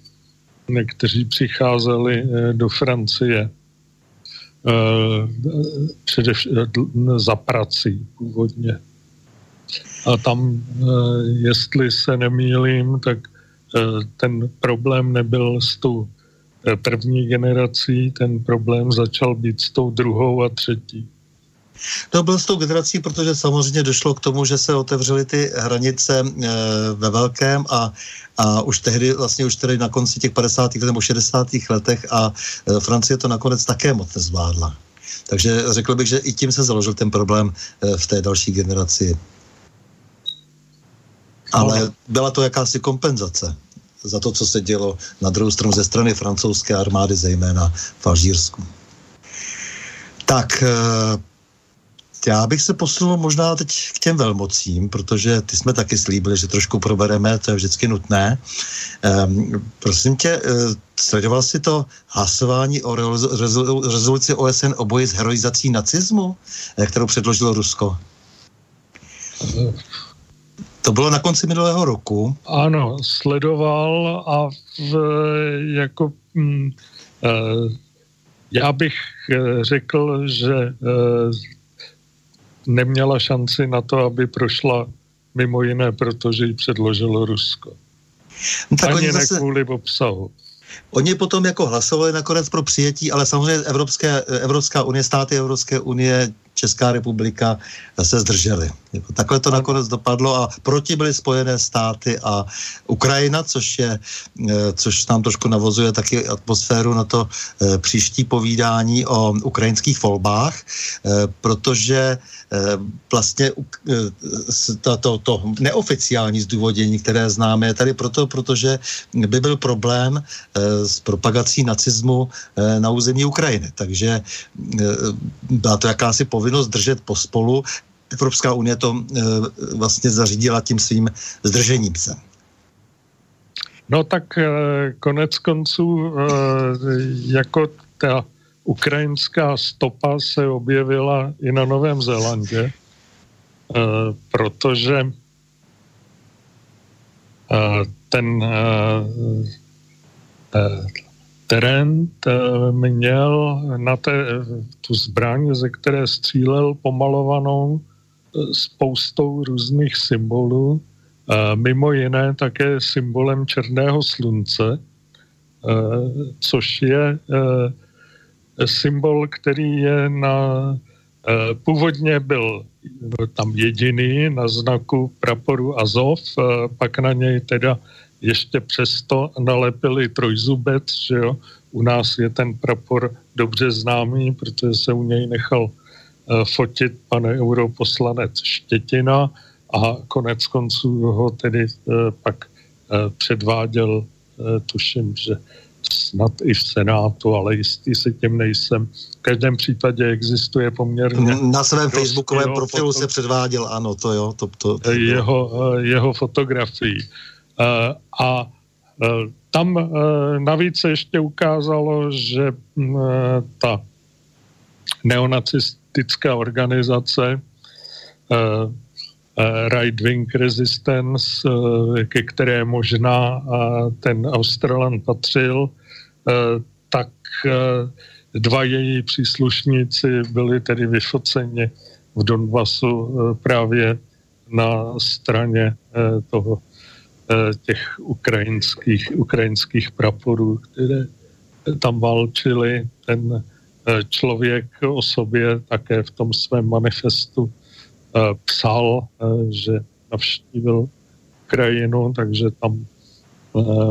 kteří přicházeli eh, do Francie eh, především eh, za prací původně. A tam, jestli se nemýlím, tak ten problém nebyl s tou první generací, ten problém začal být s tou druhou a třetí. To byl s tou generací, protože samozřejmě došlo k tomu, že se otevřely ty hranice e, ve velkém a, a už tehdy, vlastně už tedy na konci těch 50. nebo 60. letech a e, Francie to nakonec také moc nezvládla. Takže řekl bych, že i tím se založil ten problém e, v té další generaci. Ale byla to jakási kompenzace za to, co se dělo na druhou stranu ze strany francouzské armády, zejména v Alžírsku. Tak, já bych se posunul možná teď k těm velmocím, protože ty jsme taky slíbili, že trošku probereme, to je vždycky nutné. Um, prosím tě, uh, sledoval jsi to hlasování o rezoluci OSN o boji s heroizací nacismu, eh, kterou předložilo Rusko? To bylo na konci minulého roku. Ano, sledoval a v, jako mm, uh, já bych řekl, že neměla šanci na to, aby prošla mimo jiné, protože ji předložilo Rusko. No, tak Ani ne zase... kvůli obsahu. Oni potom jako hlasovali nakonec pro přijetí, ale samozřejmě Evropské, Evropská unie, státy Evropské unie Česká republika se zdrželi. Jako takhle to nakonec dopadlo a proti byly Spojené státy a Ukrajina, což, je, eh, což nám trošku navozuje taky atmosféru na to eh, příští povídání o ukrajinských volbách, eh, protože vlastně to, to, to neoficiální zdůvodění, které známe, je tady proto, protože by byl problém s propagací nacismu na území Ukrajiny. Takže byla to jakási povinnost povinnost držet pospolu. Evropská unie to e, vlastně zařídila tím svým zdržením se. No tak e, konec konců e, jako ta ukrajinská stopa se objevila i na Novém Zélandě, protože ten terén měl na té, tu zbraň, ze které střílel pomalovanou spoustou různých symbolů, mimo jiné také symbolem černého slunce, což je symbol, který je na původně byl tam jediný na znaku praporu Azov, pak na něj teda ještě přesto nalepili trojzubec, že jo. U nás je ten prapor dobře známý, protože se u něj nechal fotit pan europoslanec Štětina a konec konců ho tedy uh, pak předváděl, tuším, že snad i v Senátu, ale jistý si tím nejsem. V každém případě existuje poměrně... Na svém facebookovém profilu foto... se předváděl, ano, to jo. To, to, to, jeho, jeho fotografií. A tam navíc se ještě ukázalo, že ta neonacistická organizace Right Wing Resistance, ke které možná ten Australan patřil, tak dva její příslušníci byli tedy vyfoceni v Donbasu právě na straně toho těch ukrajinských, ukrajinských praporů, které tam válčili. Ten člověk o sobě také v tom svém manifestu psal, že navštívil krajinu, takže tam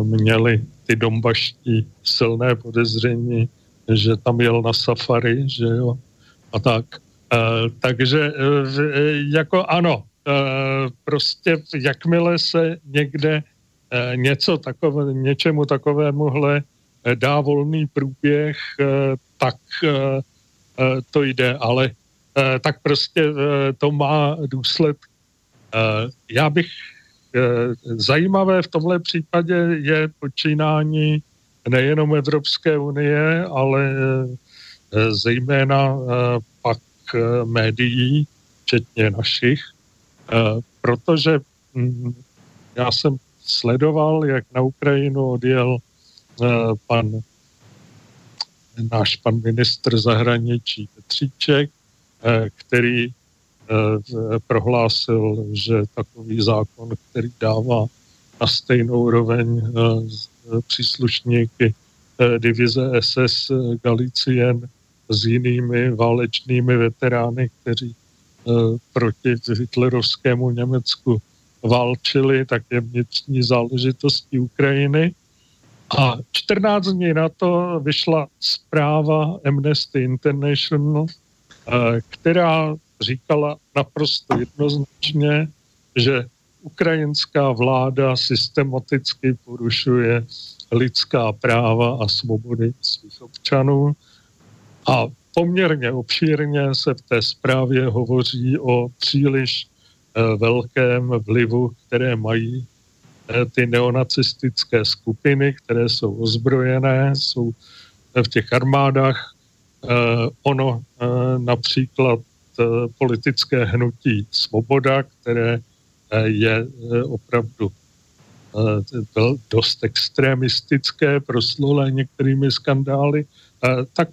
měli ty dombaští silné podezření, že tam jel na safari, že jo, a tak. Takže jako ano, prostě jakmile se někde něco takové, něčemu takovémuhle dá volný průběh, tak to jde, ale tak prostě to má důsledky. Já bych zajímavé v tomhle případě je počínání nejenom Evropské unie, ale zejména pak médií, včetně našich, protože hm, já jsem sledoval, jak na Ukrajinu odjel pan náš pan ministr zahraničí Petříček, který prohlásil, že takový zákon, který dává na stejnou roveň příslušníky divize SS Galicien s jinými válečnými veterány, kteří proti hitlerovskému Německu válčili, tak je vnitřní záležitostí Ukrajiny. A 14 dní na to vyšla zpráva Amnesty International, která říkala naprosto jednoznačně, že ukrajinská vláda systematicky porušuje lidská práva a svobody svých občanů. A poměrně obšírně se v té zprávě hovoří o příliš eh, velkém vlivu, které mají eh, ty neonacistické skupiny, které jsou ozbrojené, jsou v těch armádách. Eh, ono například politické hnutí Svoboda, které je opravdu dost extremistické, proslulé některými skandály, tak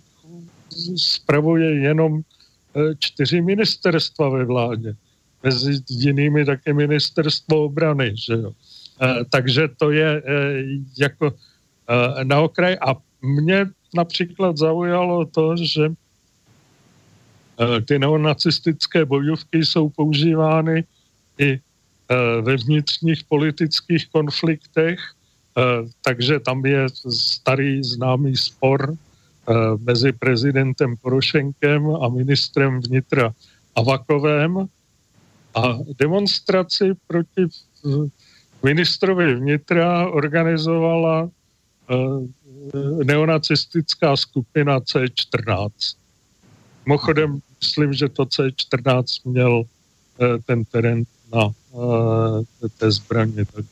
spravuje jenom čtyři ministerstva ve vládě. Mezi jinými také ministerstvo obrany, že jo. Takže to je jako na okraj. A mě například zaujalo to, že ty neonacistické bojovky jsou používány i ve vnitřních politických konfliktech, takže tam je starý známý spor mezi prezidentem Porošenkem a ministrem vnitra Avakovem a demonstraci proti ministrovi vnitra organizovala neonacistická skupina C14. Mimochodem, myslím, že to C14 měl ten terén na té zbraně. Tak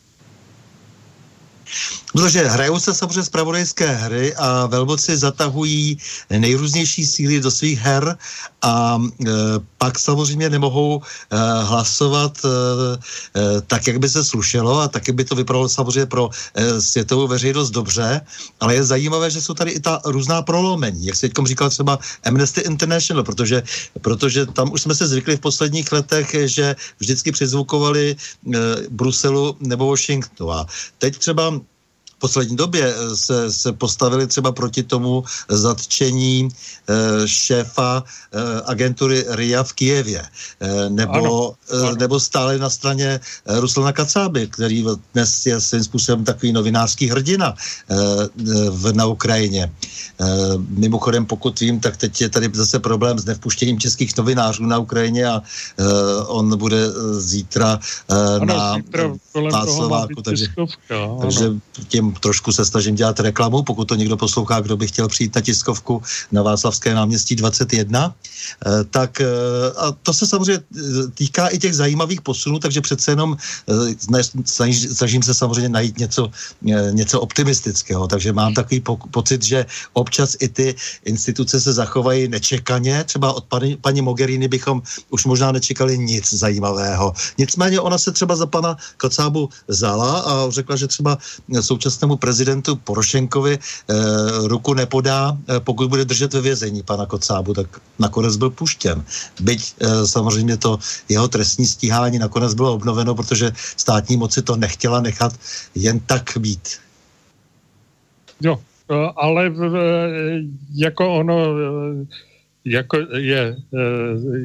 Protože hrajou se samozřejmě zpravodajské hry a velmoci zatahují nejrůznější síly do svých her a e, pak samozřejmě nemohou e, hlasovat e, e, tak, jak by se slušelo a taky by to vypadalo samozřejmě pro e, světovou veřejnost dobře, ale je zajímavé, že jsou tady i ta různá prolomení, jak se teď říkal třeba Amnesty International, protože, protože tam už jsme se zvykli v posledních letech, že vždycky přizvukovali e, Bruselu nebo Washingtonu. A teď třeba poslední době se, se postavili třeba proti tomu zatčení šéfa agentury RIA v Kijevě, nebo, ano, ano. nebo stále na straně Ruslana Kacáby, který dnes je svým způsobem takový novinářský hrdina v, na Ukrajině. Mimochodem, pokud vím, tak teď je tady zase problém s nevpuštěním českých novinářů na Ukrajině a on bude zítra ano, na zítra Václaváku, takže, takže tím trošku se snažím dělat reklamu, pokud to někdo poslouchá, kdo by chtěl přijít na tiskovku na Václavské náměstí 21, eh, tak eh, a to se samozřejmě eh, týká i těch zajímavých posunů, takže přece jenom snažím se samozřejmě najít něco, něco optimistického, takže mám takový pocit, že občas i ty instituce se zachovají nečekaně, třeba od paní, paní Mogherini bychom už možná nečekali nic zajímavého. Nicméně ona se třeba za pana Kacábu vzala a řekla, že třeba současnému prezidentu Porošenkovi eh, ruku nepodá, eh, pokud bude držet ve vězení pana Kocábu, tak nakonec byl puštěn. Byť eh, samozřejmě to jeho trestní stíhání nakonec bylo obnoveno, protože státní moci to nechtěla nechat jen tak být. Jo, ale jako ono jako je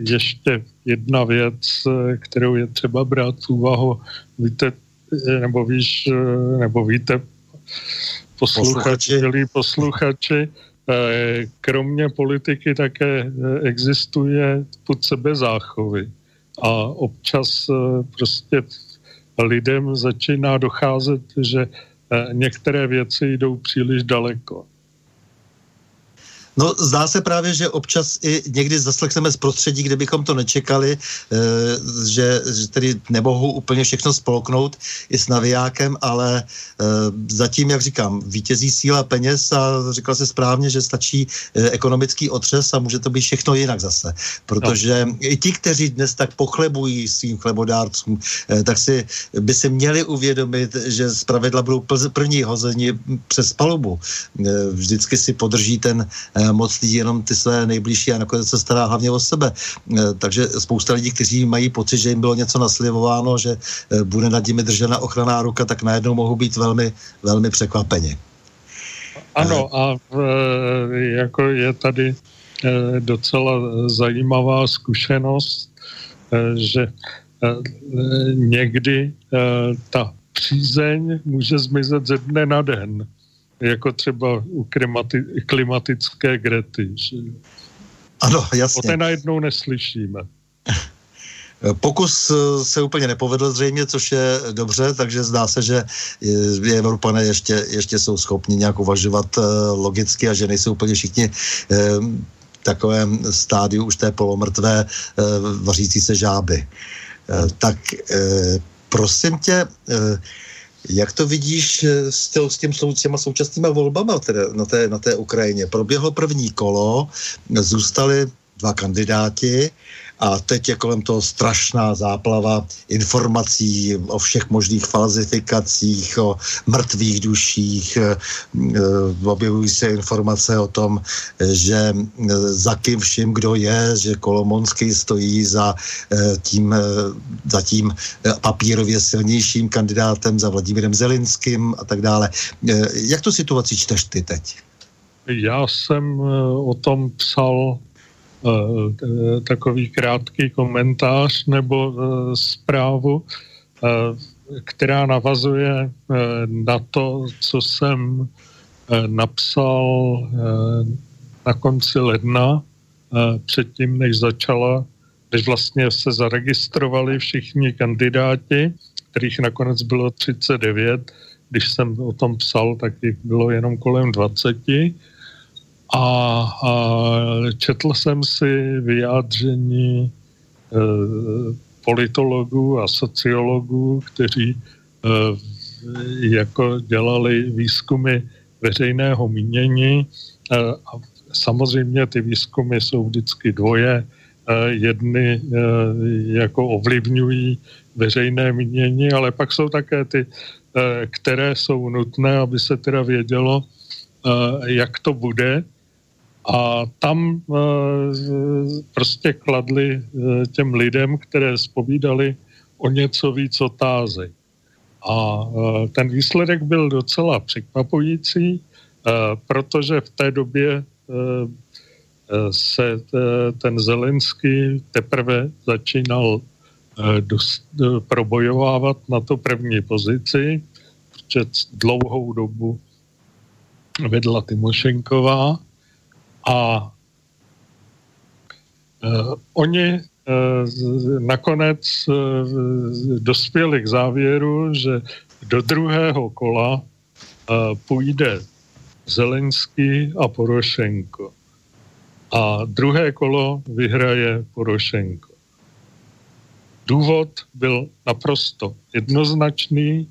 ještě jedna věc, kterou je třeba brát v úvahu. Víte, nebo víš, nebo víte, posluchači, milí posluchači, kromě politiky také existuje put sebe záchovy. A občas prostě lidem začíná docházet, že některé věci jdou příliš daleko. No zdá se právě, že občas i někdy zaslechneme z prostředí, kde bychom to nečekali, e, že, že tedy nemohou úplně všechno spolknout i s navijákem, ale e, zatím, jak říkám, vítězí síla peněz a říkal se správně, že stačí e, ekonomický otřes a může to být všechno jinak zase. Protože no. i ti, kteří dnes tak pochlebují svým chlebodárcům, tak si by si měli uvědomit, že zpravidla budou první hození přes palubu. Vždycky si podrží ten moc lidí jenom ty své nejbližší a nakonec se stará hlavně o sebe. E, takže spousta lidí, kteří mají pocit, že jim bylo něco naslivováno, že e, bude nad nimi držena ochranná ruka, tak najednou mohou být velmi, velmi překvapeni. Ano, a e, jako je tady docela zajímavá zkušenost, že někdy ta přízeň může zmizet ze dne na den jako třeba u klimati- klimatické Grety. Že? Ano, jasně. O té najednou neslyšíme. <laughs> Pokus eh, se úplně nepovedl zřejmě, což je dobře, takže zdá se, že Evropané ještě, ještě jsou schopni nějak uvažovat eh, logicky a že nejsou úplně všichni eh, takovém stádiu už té polomrtvé vařící se žáby. Tak prosím tě, jak to vidíš eh, s, tě, s, tím, s těma současnýma volbama tedy na, té, na té Ukrajině? Proběhlo první kolo, zůstali dva kandidáti a teď je kolem toho strašná záplava informací o všech možných falzifikacích, o mrtvých duších. E, e, objevují se informace o tom, že e, za kým vším, kdo je, že Kolomonský stojí za tím, za tím papírově silnějším kandidátem, za Vladimírem Zelinským a tak dále. Jak tu situaci čteš ty teď? Já jsem o tom psal takový krátký komentář nebo eh, zprávu, eh, která navazuje na to, co jsem napsal na konci ledna, předtím, než začala, než vlastně se zaregistrovali všichni kandidáti, kterých nakonec bylo 39, když jsem o tom psal, tak jich bylo jenom kolem 20 a, a četl jsem si vyjádření e, politologů a sociologů, kteří e, jako dělali výzkumy veřejného mínění. E, a samozřejmě ty výzkumy jsou vždycky dvoje. E, jedny e, jako ovlivňují veřejné mínění, ale pak jsou také ty, e, které jsou nutné, aby se teda vědělo, jak to bude a tam e, prostě kladli e, těm lidem, které spovídali o něco víc otázek. A ten výsledek byl docela překvapující, protože v té době se ten Zelenský teprve začínal dost, probojovávat na to první pozici, protože dlouhou dobu vedla Timošenková a uh, oni uh, nakonec uh, dospěli k závěru, že do druhého kola půjde Zelenský a Porošenko. A druhé kolo vyhraje Porošenko. Důvod byl naprosto jednoznačný.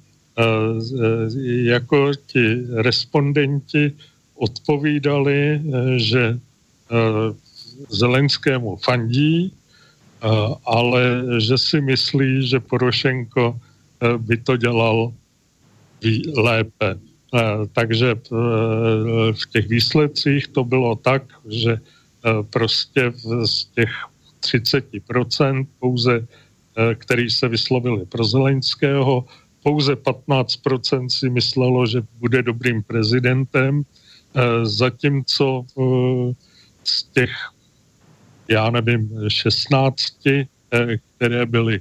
Jako ti respondenti odpovídali, že Zelenskému fandí, ale že si myslí, že Porošenko by to dělal lépe. Takže v těch výsledcích to bylo tak, že prostě z těch 30% pouze, který se vyslovili pro Zelenského, pouze 15% si myslelo, že bude dobrým prezidentem, zatímco z těch, já nevím, 16, které byly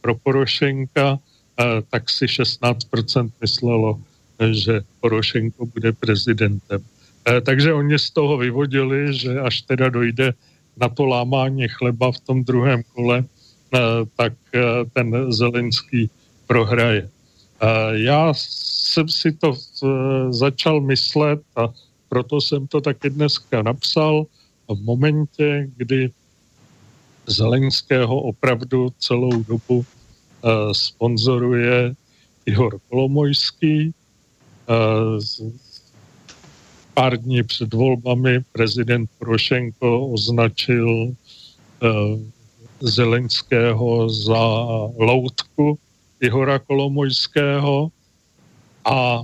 pro Porošenka, tak si 16% myslelo, že Porošenko bude prezidentem. Eh, takže oni z toho vyvodili, že až teda dojde na to lámání chleba v tom druhém kole, eh, tak eh, ten Zelenský prohraje. Já jsem si to začal myslet a proto jsem to taky dneska napsal. V momentě, kdy Zelenského opravdu celou dobu sponzoruje Ihor Kolomojský, pár dní před volbami prezident Porošenko označil uh, Zelenského za loutku Ihora Kolomojského a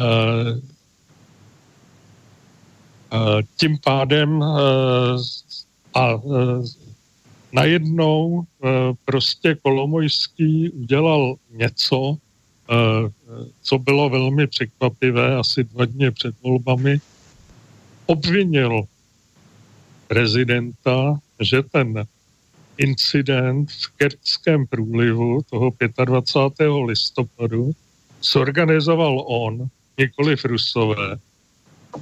uh, uh, tím pádem uh, a uh, najednou uh, prostě Kolomojský udělal něco, uh, co bylo velmi překvapivé, asi dva dny před volbami, obvinil prezidenta, že ten incident v Kertském průlivu toho 25. listopadu zorganizoval on, nikoliv Rusové,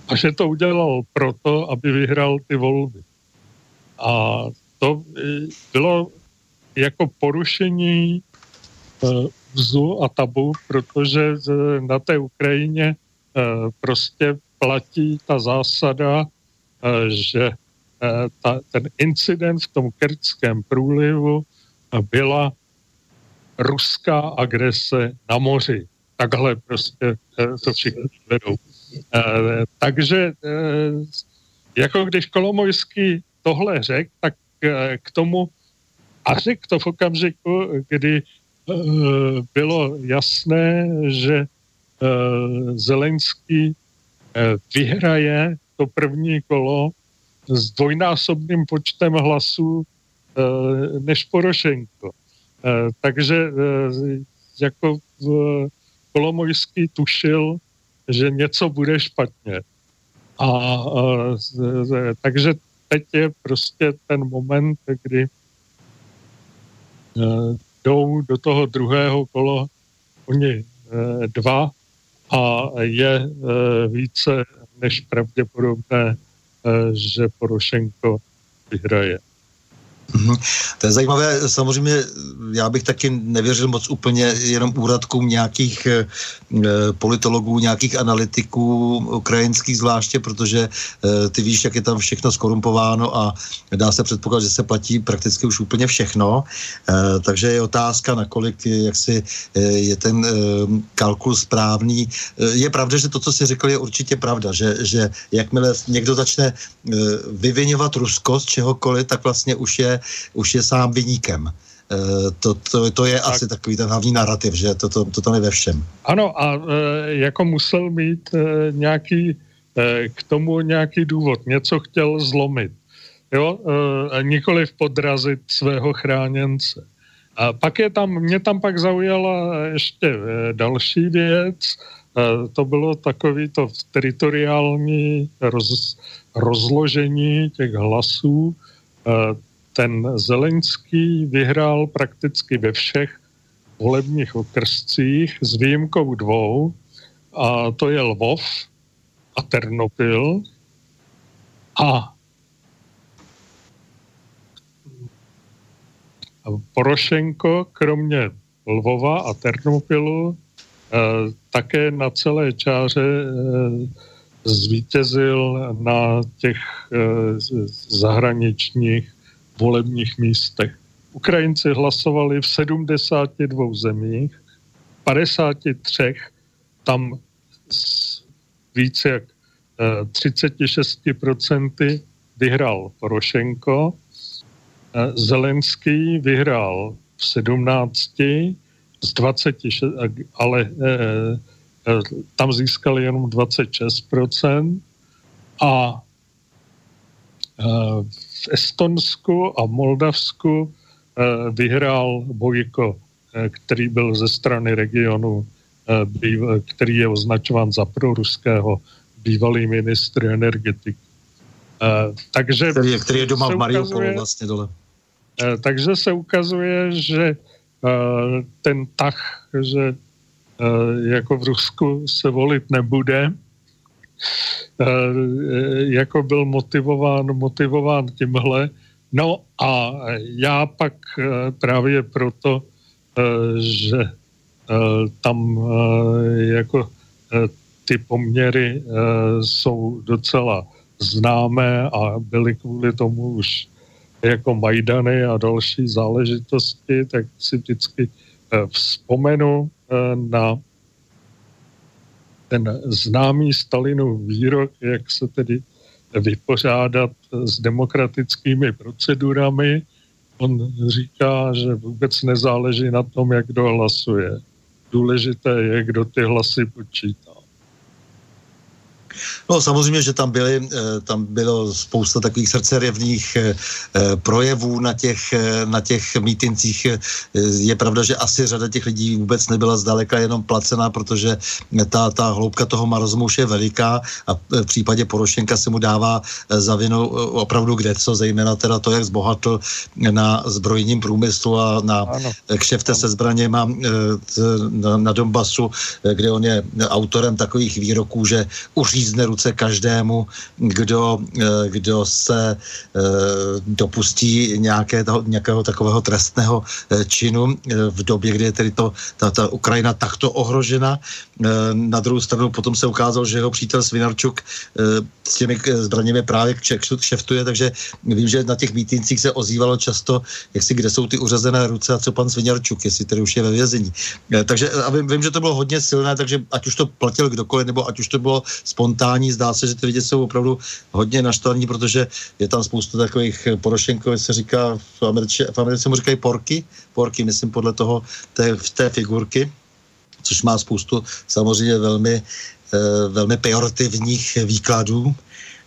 a že to udělal proto, aby vyhrál ty volby. A to bylo jako porušení eh, vzu a tabu, protože na té Ukrajině eh, prostě platí ta zásada, eh, že eh, ta, ten incident v tom kertském průlivu byla ruská agrese na moři. Takhle prostě to všichni vedou. Takže jako když Kolomojský tohle řekl, tak k tomu a řekl to v okamžiku, kdy Eh, bylo jasné, že eh, Zelenský eh, vyhraje to první kolo s dvojnásobným počtem hlasů než Porošenko. Takže jako Kolomojský tušil, že něco bude špatně. A, takže teď je prostě ten moment, kdy jdou do toho druhého kola oni dva a je více než pravděpodobné, že Porošenko vyhraje. Mm-hmm. To je zajímavé. Samozřejmě já bych taky nevěřil moc úplně jenom úradkům nějakých e, politologů, nějakých analytiků ukrajinských zvláště, protože e, ty víš, jak je tam všechno skorumpováno a dá se předpokládat, že se platí prakticky už úplně všechno. E, takže je otázka, nakolik jak si je ten e, kalkul správný. E, je pravda, že to, co jsi řekl, je určitě pravda, že, že jakmile někdo začne e, vyvinovat Rusko z čehokoliv, tak vlastně už je už je sám vyníkem. E, to, to, to je tak. asi takový ten hlavní narrativ, že to, to, to tam je ve všem. Ano a e, jako musel mít e, nějaký k tomu nějaký důvod, něco chtěl zlomit. Jo, nikoli podrazit svého chráněnce. A pak je tam, mě tam pak zaujala ještě eh, další věc, eh, to bylo takový to teritoriální roz, rozložení těch hlasů. Ten Zelenský vyhrál prakticky ve všech volebních okrscích s výjimkou dvou, a to je Lvov a Ternopil. A Porošenko, kromě Lvova a Ternopilu, eh, také na celé čáře eh, zvítězil na těch eh, zahraničních volebních místech. Ukrajinci hlasovali v 72 zemích, 53 tam s více jak 36% vyhrál Porošenko, Zelenský vyhrál v 17 z 26, ale e, e, tam získali jenom 26% a e, v Estonsku a Moldavsku e, vyhrál Bojko, e, který byl ze strany regionu, e, který je označován za proruského bývalý ministr energetiky. Takže který je, který je doma v Mariupolu vlastně dole. Eh, takže se ukazuje, že eh, ten tah, že eh, jako v Rusku se volit nebude, jako byl motivován, motivován tímhle. No a já pak právě proto, že tam jako ty poměry jsou docela známé a byly kvůli tomu už jako Majdany a další záležitosti, tak si vždycky eh, vzpomenu eh, na ten známý Stalinův výrok, jak se tedy vypořádat s demokratickými procedurami. On říká, že vůbec nezáleží na tom, jak kdo hlasuje. Důležité je, kdo ty hlasy počítá. No samozřejmě, že tam, byly, eh, tam bylo spousta takových srdcerevných eh, eh, projevů na těch, na těch mítincích. Je pravda, že asi řada těch lidí vůbec nebyla zdaleka jenom placená, protože ta, ta hloubka toho marozmu už je veliká a v případě Porošenka se mu dává za vinu opravdu kde co, zejména teda to, jak zbohatl na zbrojním průmyslu a na ano. kšefte se zbraněma na, na Donbasu, kde on je autorem takových výroků, že uřízne ruce každému, kdo, eh, kdo se eh, dopustí nějaké nějakého takového trestného eh, činu v době, kdy je tedy to, ta, ta Ukrajina takto ohrožena. Na druhou stranu potom se ukázalo, že jeho přítel Svinarčuk s těmi zbraněmi právě kšeftuje, takže vím, že na těch mítincích se ozývalo často, jak si kde jsou ty uřazené ruce a co pan Svinarčuk, jestli tedy už je ve vězení. Takže a vím, vím, že to bylo hodně silné, takže ať už to platil kdokoliv, nebo ať už to bylo spontánní, zdá se, že ty lidi jsou opravdu hodně naštvaní, protože je tam spousta takových Porošenko, se říká v Americe, v Americe mu říkají porky, porky, myslím podle toho té, té figurky, což má spoustu samozřejmě velmi, eh, velmi pejorativních výkladů.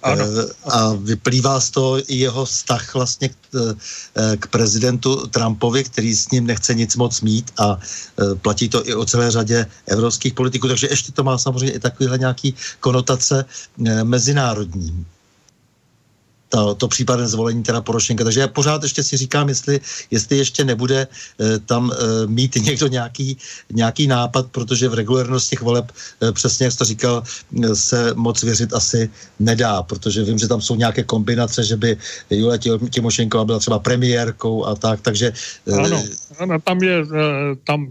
Ano. Eh, a vyplývá z toho i jeho vztah vlastně k, eh, k prezidentu Trumpovi, který s ním nechce nic moc mít a eh, platí to i o celé řadě evropských politiků, takže ještě to má samozřejmě i takovýhle nějaký konotace mezinárodní to, to případné zvolení teda Porošenka. Takže já pořád ještě si říkám, jestli, jestli ještě nebude e, tam e, mít <laughs> někdo nějaký, nějaký nápad, protože v regulérnost těch voleb, e, přesně jak jsi to říkal, e, se moc věřit asi nedá, protože vím, že tam jsou nějaké kombinace, že by Julia Timošenková byla třeba premiérkou a tak, takže... E, ano, ano, tam je, tam,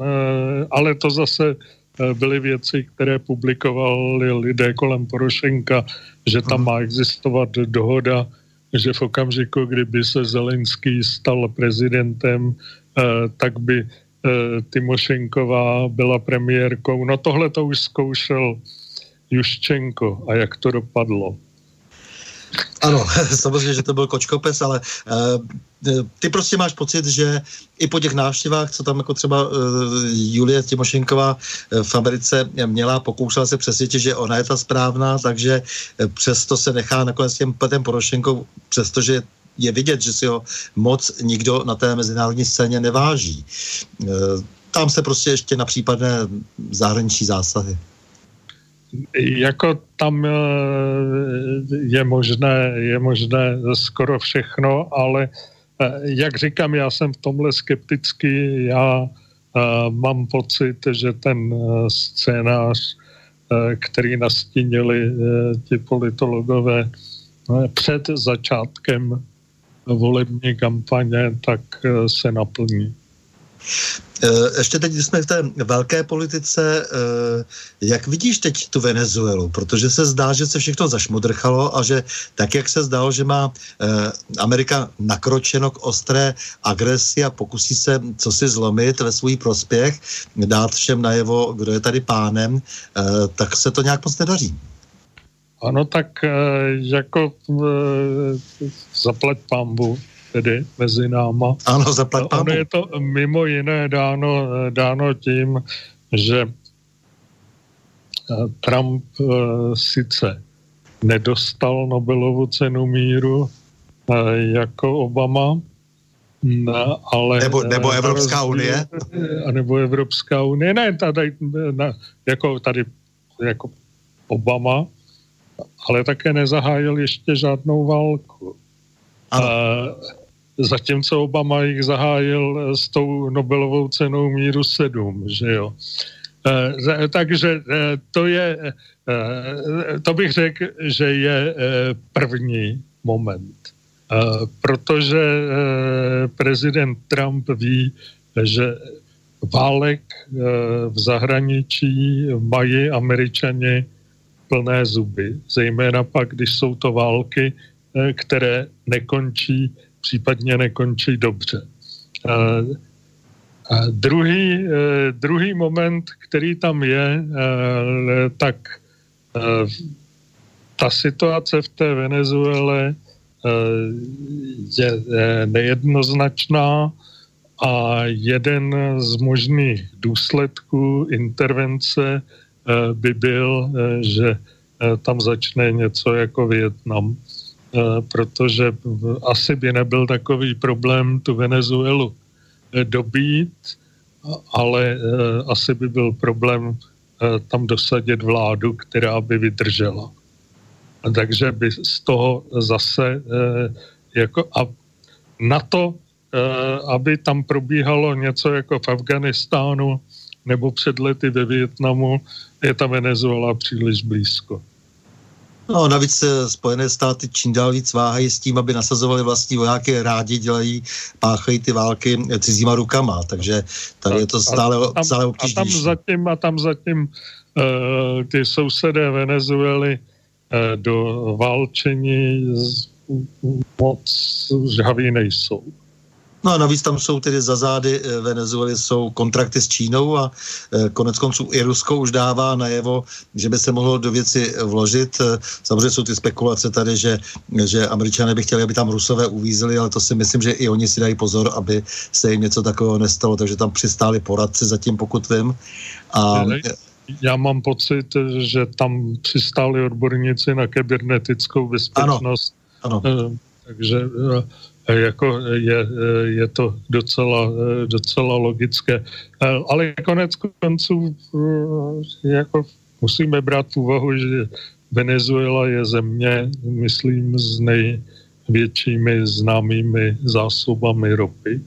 ale to zase byly věci, které publikovali lidé kolem Porošenka, že tam má existovat dohoda že v okamžiku, kdyby se Zelenský stal prezidentem, eh, tak by eh, Timošenková byla premiérkou. No tohle to už zkoušel Juščenko a jak to dopadlo. Ano, <laughs> samozřejmě, že to byl kočkopes, ale uh, ty prostě máš pocit, že i po těch návštěvách, co tam jako třeba uh, Julie Timošenková uh, v Americe měla, pokoušela se přesvědčit, že ona je ta správná, takže uh, přesto se nechá nakonec těm, ten Porošenko, přestože je vidět, že si ho moc nikdo na té mezinárodní scéně neváží. Tam se prostě ještě na případné zahraniční zásahy. Jako tam je možné, je možné skoro všechno, ale jak říkám, já jsem v tomhle skeptický, já mám pocit, že ten scénář, který nastínili ti politologové před začátkem volební kampaně, tak se naplní. Eh, ještě teď jsme v té velké politice. Eh, jak vidíš teď tu Venezuelu? Protože se zdá, že se všechno zašmodrchalo a že tak, jak se zdalo, že má eh, Amerika nakročeno k ostré agresi a pokusí se co si zlomit ve svůj prospěch, dát všem najevo, kdo je tady pánem, tak se to nějak moc nedaří. Ano, tak jako zaplať pambu tedy mezi náma. Ano, zaplať Ono je to mimo jiné dáno, dáno tím, že eh, Trump uh, sice nedostal Nobelovu cenu míru uh, jako Obama, No, ale, nebo, nebo Evropská unie? A nebo Evropská unie. Ne, tady, ne, jako tady jako Obama, ale také nezahájil ještě žádnou válku. Ano. Zatímco Obama jich zahájil eh, s tou Nobelovou cenou míru 7, že jo. E, takže e, to je, to bych řekl, že je první moment. Protože prezident Trump ví, že válek v zahraničí mají američani plné zuby, zejména pak, když jsou to války, které nekončí případně nekončí dobře. A, a druhý, eh, druhý moment, který tam je, eh, tak eh, ta situace v té Venezuele je nejednoznačná a jeden z možných důsledků intervence by byl, že tam začne něco jako Větnam. Eh, protože asi by nebyl takový problém tu Venezuelu eh, dobít, ale eh, asi by byl problém tam dosadit vládu, která by vydržela. Takže by z toho zase jako a na to, aby tam probíhalo něco jako v Afganistánu nebo před lety ve Větnamu, je ta Venezuela příliš blízko. No, navíc Spojené státy čím dál víc váhají s tím, aby nasazovali vlastní vojáky, rádi dělají, páchají ty války cizíma rukama, takže tady je to stále, a tam, stále obtížnější. A tam zatím, a tam zatím uh, ty sousedé Venezuely uh, do válčení moc žhaví nejsou. No a navíc tam jsou tedy za zády eh, Venezuely jsou kontrakty s Čínou a eh, konec konců i Rusko už dává najevo, že by se mohlo do věci vložit. Eh, samozřejmě jsou ty spekulace tady, že, že američané by chtěli, aby tam Rusové uvízli, ale to si myslím, že i oni si dají pozor, aby se jim něco takového nestalo, takže tam přistáli poradci zatím, pokud vím. A, já mám pocit, že tam přistáli odborníci na kybernetickou bezpečnost. Ano, ano. Takže jako je, je to docela, docela logické. Ale konec konců jako musíme brát v úvahu, že Venezuela je země, myslím, s největšími známými zásobami ropy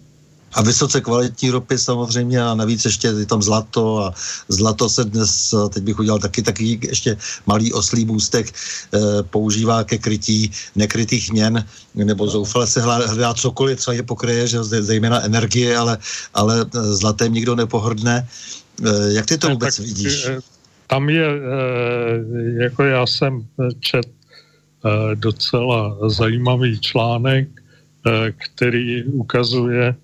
a vysoce kvalitní ropy samozřejmě a navíc ještě je tam zlato a zlato se dnes, teď bych udělal taky taky ještě malý oslý můstek, eh, používá ke krytí nekrytých měn, nebo zoufale se hledá cokoliv, co je pokryje, že zejména energie, ale, ale eh, zlatem nikdo nepohrdne. Eh, jak ty to vůbec tak, vidíš? Tam je, jako já jsem čet docela zajímavý článek, který ukazuje,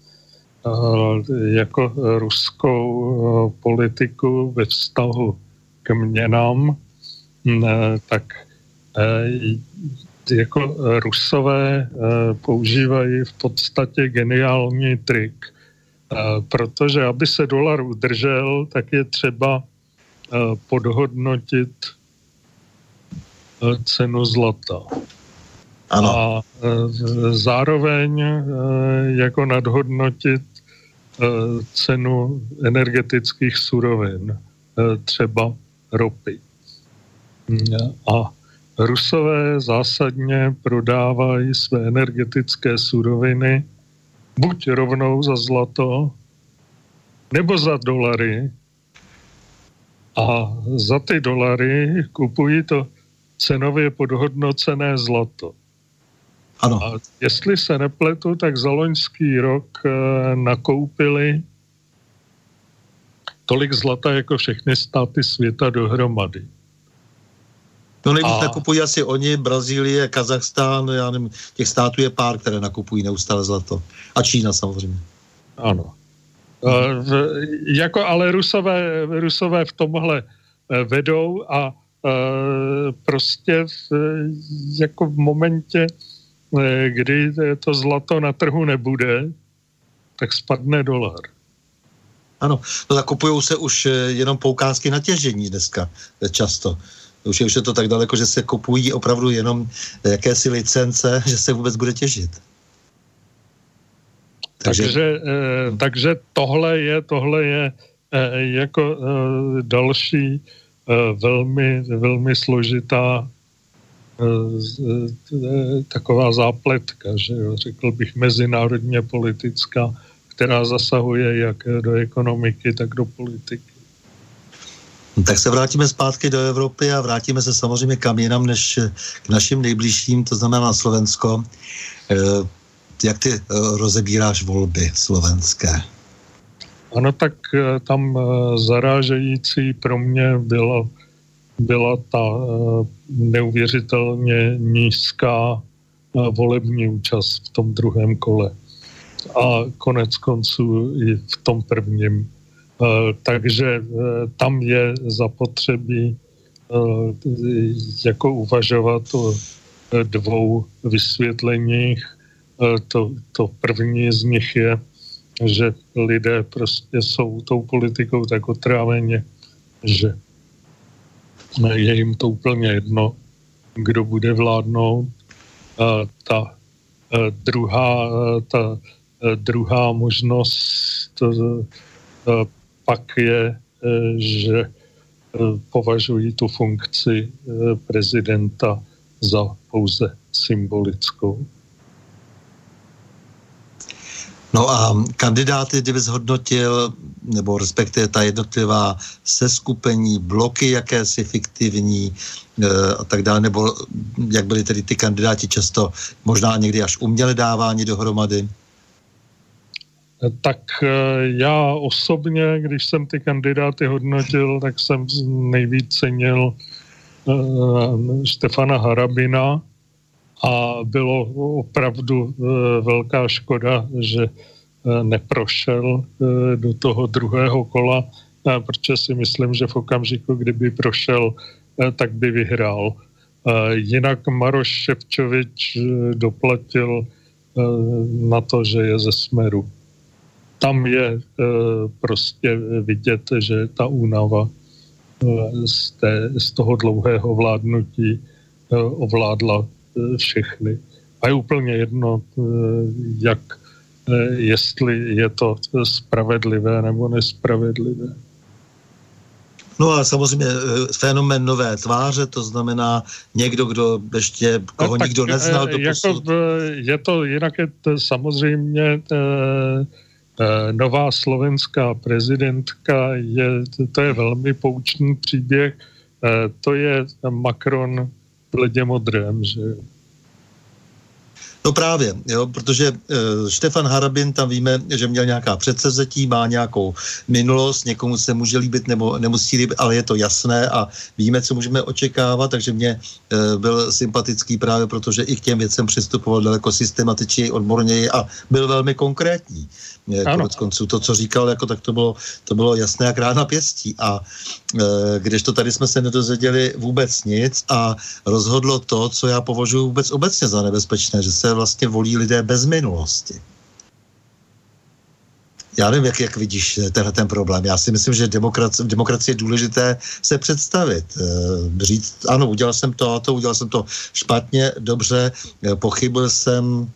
jako ruskou eh, politiku ve vztahu k měnám, mm, eh, tak jako rusové používají v podstatě geniální trik, protože aby se dolar udržel, tak je třeba podhodnotit cenu zlata. Ano. A zároveň jako nadhodnotit cenu energetických surovin, třeba ropy. A Rusové zásadně prodávají své energetické suroviny buď rovnou za zlato, nebo za dolary. A za ty dolary kupují to cenově podhodnocené zlato. Ano. A jestli se nepletu, tak za loňský rok e, nakoupili tolik zlata jako všechny státy světa dohromady. No nejvíc a... nakupují asi oni, Brazílie, Kazachstán, já nevím, těch států je pár, které nakupují neustále zlato. A Čína samozřejmě. Ano. E, v, jako ale Rusové, Rusové v tomhle e, vedou a e, prostě v, jako v momentě, e, kdy to zlato na trhu nebude, tak spadne dolar. Ano, no zakupují se už e, jenom poukázky na těžení dneska často. Už je, už je to tak daleko, že se kupují opravdu jenom jakési licence, <laughs> že se vůbec bude těžit. Takže, takže, eh, takže tohle je, tohle je eh, jako eh, další eh, velmi, velmi složitá eh, eh, taková zápletka, že jo, řekl bych mezinárodně politická, která zasahuje jak do ekonomiky, tak do politiky. No, tak se vrátíme zpátky do Evropy a vrátíme se samozřejmě kam jinam než k našim nejbližším, to znamená na Slovensko. Jak ty rozebíráš volby slovenské? Ano, tak tam zarážející pro mě byla, byla ta neuvěřitelně nízká volební účast v tom druhém kole. A konec konců i v tom prvním Eh, takže eh, tam je zapotřebí eh, jako uvažovat o dvou vysvětleních. To, to první z nich je, že lidé prostě jsou tou politikou tak otráveni, že je jim to úplně jedno, kdo bude vládnout. Ta druhá, ta druhá možnost pak je, eh, že eh, považují tu funkci eh, prezidenta za pouze symbolickou. No a kandidáty, kdyby zhodnotil, nebo respektive ta jednotlivá seskupení, bloky jakési fiktivní e, a tak dále, nebo jak byli tedy ty kandidáti často možná někdy až uměle dávání dohromady? Tak eh, já osobně, když jsem ty kandidáty hodnotil, tak jsem nejvíc cenil uh, Stefana Harabina a bylo opravdu uh, velká škoda, že neprošel uh, do toho druhého kola, uh, protože si myslím, že v okamžiku, kdyby prošel, tak by vyhrál. Jinak Maroš Ševčovič doplatil na to, že je ze Smeru tam je prostě vidět, že ta únava z, té, z toho dlouhého vládnutí ovládla všechny. A je úplně jedno, jak, jestli je to spravedlivé nebo nespravedlivé. No a samozřejmě fenomén nové tváře, to znamená někdo, kdo ještě, koho no, nikdo neznal. Do jako, je to, jinak je to samozřejmě Eh, nová slovenská prezidentka, je, to je velmi poučný příběh. Eh, to je Macron v ledě modrém, že No právě, jo, protože uh, Štefan Harabin tam víme, že měl nějaká předsevzetí, má nějakou minulost, někomu se může líbit nebo nemusí líbit, ale je to jasné a víme, co můžeme očekávat, takže mě uh, byl sympatický právě protože i k těm věcem přistupoval daleko systematičněji, odborněji a byl velmi konkrétní. Konec konců to, co říkal, jako tak to bylo, to bylo jasné jak rána pěstí. A e, když to tady jsme se nedozvěděli vůbec nic a rozhodlo to, co já považuji vůbec obecně za nebezpečné, že se vlastně volí lidé bez minulosti. Já nevím, jak, jak vidíš tenhle ten problém. Já si myslím, že demokracie, v demokracii je důležité se představit. E, říct, ano, udělal jsem to a to, udělal jsem to špatně, dobře, e, pochybil jsem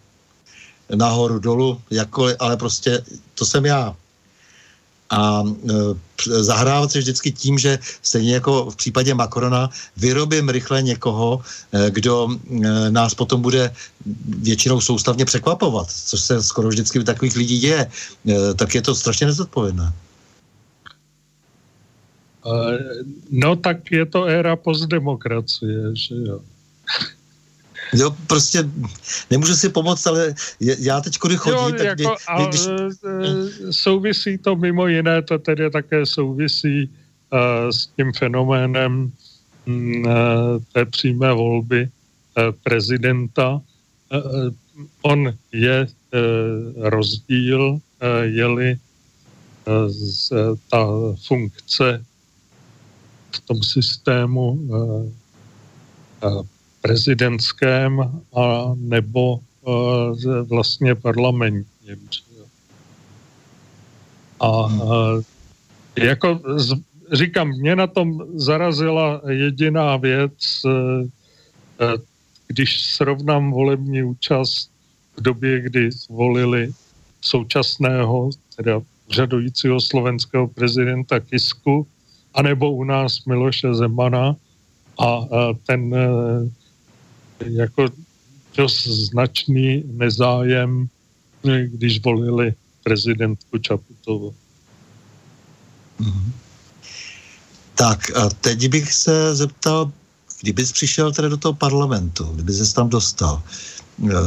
nahoru, dolů, jakkoliv, ale prostě to jsem já a e, zahrávat se vždycky tím, že stejně jako v případě Macrona vyrobím rychle někoho, e, kdo e, nás potom bude většinou soustavně překvapovat, což se skoro vždycky u takových lidí děje, tak je to strašně nezodpovědné. No tak je to éra postdemokracie, že jo. Jo, prostě nemůžu si pomoct, ale já teď kudy chodím. Jo, tak jako, mě, a, když... E, e, souvisí to mimo jiné, to tedy také souvisí uh, s tím fenoménem uh, té přímé volby uh, prezidenta. Uh, on je uh, rozdíl, uh, je-li uh, z, uh, ta funkce v tom systému uh, uh, prezidentském a nebo uh, vlastně parlamentním. A uh, jako říkám, mě na tom zarazila jediná věc, uh, když srovnám volební účast v době, kdy zvolili současného, teda řadujícího slovenského prezidenta Kisku, anebo u nás Miloše Zemana a ten jako dost značný nezájem, když volili prezidentku Čaputovou. Mm-hmm. Tak a teď bych se zeptal, kdybys přišel tedy do toho parlamentu, kdyby se tam dostal,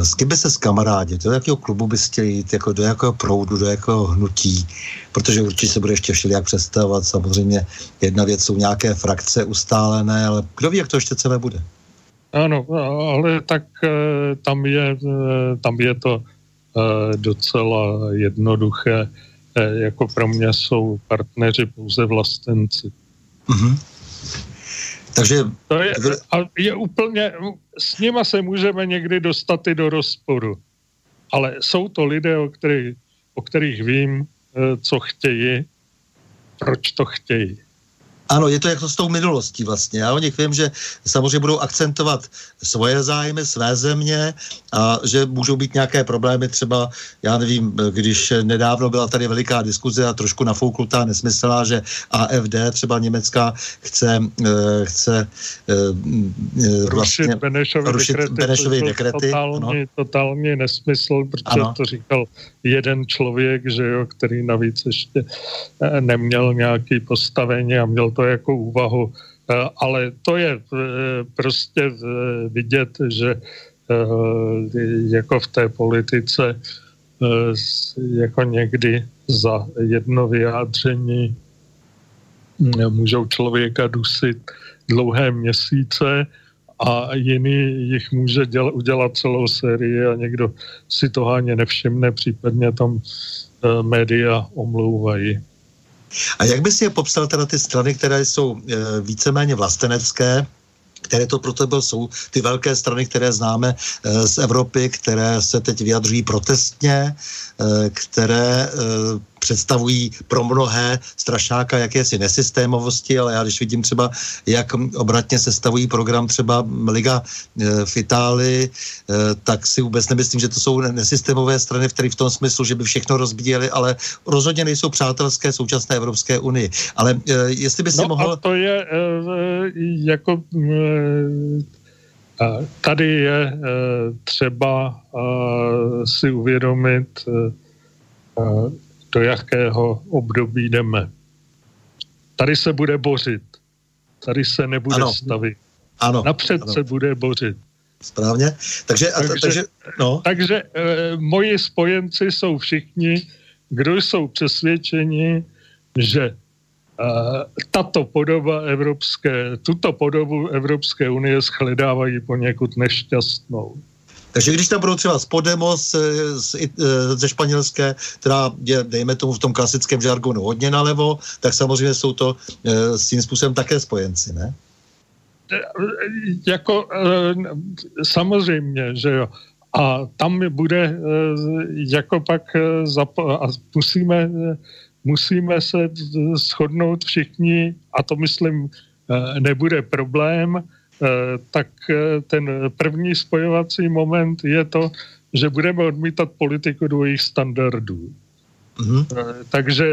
s kým by se s kamarádě, do jakého klubu bys chtěl jít, jako do jakého proudu, do jakého hnutí, protože určitě se bude ještě jak představovat, samozřejmě jedna věc jsou nějaké frakce ustálené, ale kdo ví, jak to ještě celé bude? Ano, ale tak eh, tam je, eh, tam je to eh, docela jednoduché. Jako pro mě jsou partneři pouze vlastenci. Mm-hmm. Takže... To je, a je úplně, s nima se můžeme někdy dostat i do rozporu. Ale jsou to lidé, o kterých, o kterých vím, co chtějí, proč to chtějí. Ano, je to jako s tou minulostí vlastně. Já o nich vím, že samozřejmě budou akcentovat svoje zájmy, své země a že můžou být nějaké problémy třeba, já nevím, když nedávno byla tady veliká diskuze a trošku nafouknutá nesmyslná, že AFD třeba německá chce, uh, chce uh, vlastně rušit Benešovy rušit dekrety. Benešovy dekrety totální, ano. totální nesmysl, protože ano. to říkal jeden člověk, že jo, který navíc ještě neměl nějaký postavení a měl to jako úvahu, eh, ale to je eh, prostě eh, vidět, že jako v té politice jako někdy za jedno vyjádření mm, můžou člověka dusit dlouhé měsíce a jiný jich může děl, udělat celou sérii a někdo si to háně nevšimne, případně tam média omlouvají. A jak bys je popsal teda ty strany, které jsou e, víceméně vlastenecké, které to pro tebe jsou ty velké strany, které známe e, z Evropy, které se teď vyjadřují protestně, e, které představují pro mnohé strašáka jakési nesystémovosti, ale já když vidím třeba, jak obratně se stavují program třeba Liga v Itálii, tak si vůbec nemyslím, že to jsou nesystémové strany, které v tom smyslu, že by všechno rozbíjeli, ale rozhodně nejsou přátelské současné Evropské unii. Ale jestli by si no mohl... A to je jako Tady je třeba si uvědomit, do jakého období jdeme. Tady se bude bořit. Tady se nebude ano. stavit. Ano. Napřed ano. se bude bořit. Správně. Takže, a takže, takže, no. takže e, moji spojenci jsou všichni, kdo jsou přesvědčeni, že e, tato podoba Evropské, tuto podobu Evropské unie shledávají poněkud nešťastnou. Takže když tam budou třeba z Podemos z, ze španělské, která je, dejme tomu v tom klasickém žargonu hodně nalevo, tak samozřejmě jsou to e, s tím způsobem také spojenci, ne? Jako e, samozřejmě, že jo. A tam bude jako pak a musíme, musíme se shodnout všichni, a to myslím nebude problém, tak ten první spojovací moment je to, že budeme odmítat politiku dvojích standardů. Mm-hmm. Takže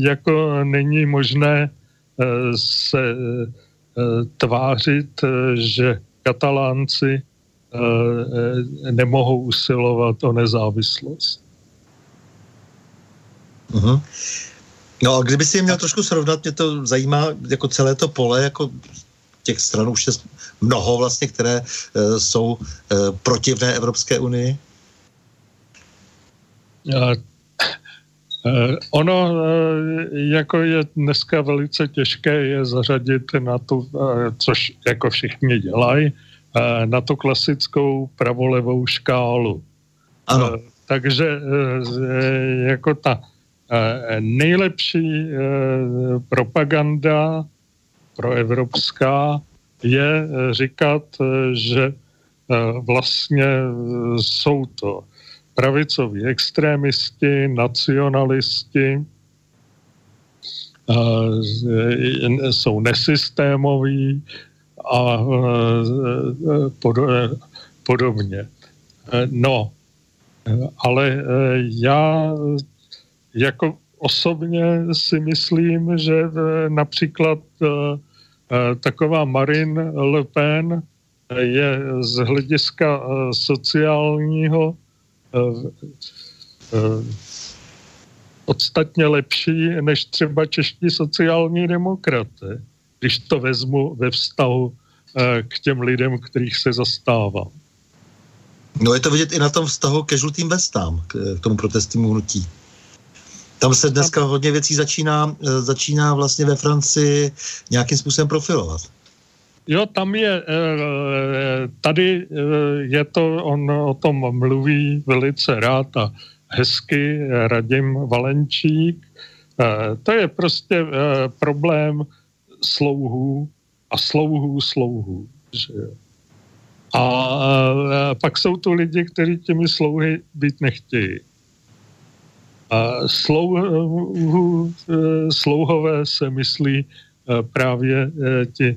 jako není možné se tvářit, že katalánci nemohou usilovat o nezávislost. Uh-huh. No a kdyby si je měl trošku srovnat, mě to zajímá jako celé to pole, jako těch stran už je mnoho vlastně, které uh, jsou uh, protivné Evropské unii? Uh, ono, jako je dneska velice těžké je zařadit na tu, což jako všichni dělají, na tu klasickou pravolevou škálu. Ano. Takže jako ta nejlepší propaganda proevropská je eh, říkat, eh, že eh, vlastně jsou to pravicoví extrémisti, nacionalisti, jsou nesystémoví a podobně. No, ale já jako osobně si myslím, že například taková Marine Le Pen je z hlediska eh, sociálního eh, podstatně lepší než třeba čeští sociální demokraté, když to vezmu ve vztahu k těm lidem, kterých se zastávám. No je to vidět i na tom vztahu ke žlutým vestám, k tomu protestnímu hnutí. Tam se dneska hodně věcí začíná, eh, začíná vlastně ve Francii nějakým způsobem profilovat. Jo, tam je, eh, tady eh, je to, on o tom mluví velice rád a hezky, Radim Valenčík. To je prostě problém slouhů a slouhů slouhů. A pak jsou tu lidi, kteří těmi slouhy být nechtějí. A slouhu, eh, slouhové se myslí eh, právě eh, ti,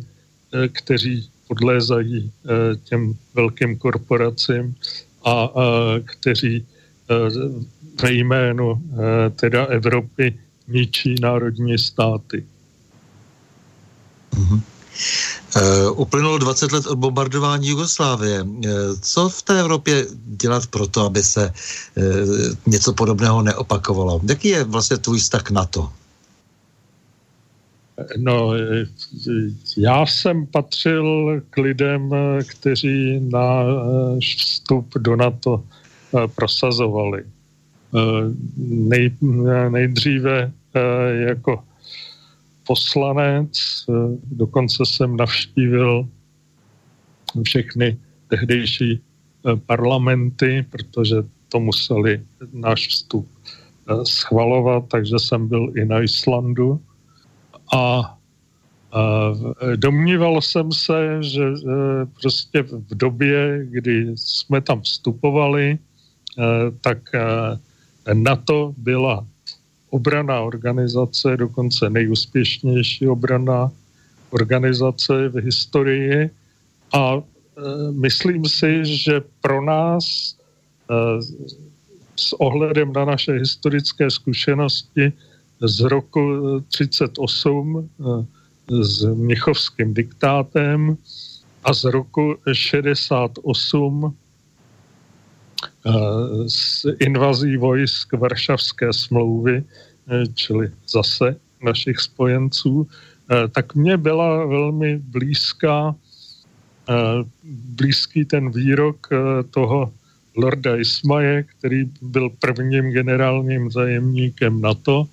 kteří podlézají těm velkým korporacím a kteří ve jménu teda Evropy ničí národní státy. Mm-hmm. Uh, uplynulo 20 let od bombardování Jugoslávie. Uh, co v té Evropě dělat pro to, aby se uh, něco podobného neopakovalo? Jaký je vlastně tvůj vztah na to? No, já jsem patřil k lidem, kteří na vstup do NATO prosazovali. Nej, nejdříve jako poslanec, eh, dokonce jsem navštívil všechny tehdejší eh, parlamenty, protože to museli náš vstup eh, schvalovat, takže jsem byl i na Islandu. A domníval jsem se, že prostě v době, kdy jsme tam vstupovali, tak na to byla obraná organizace, dokonce nejúspěšnější obraná organizace v historii. A e, myslím si, že pro nás e, s ohledem na naše historické zkušenosti z roku 38 e, s Mnichovským diktátem a z roku 68 s invazí vojsk Varšavské smlouvy, eh, čili zase našich spojenců, eh, tak mě byla velmi blízká, eh, blízký ten výrok toho Lorda Ismaje, který byl prvním generálním zajemníkem NATO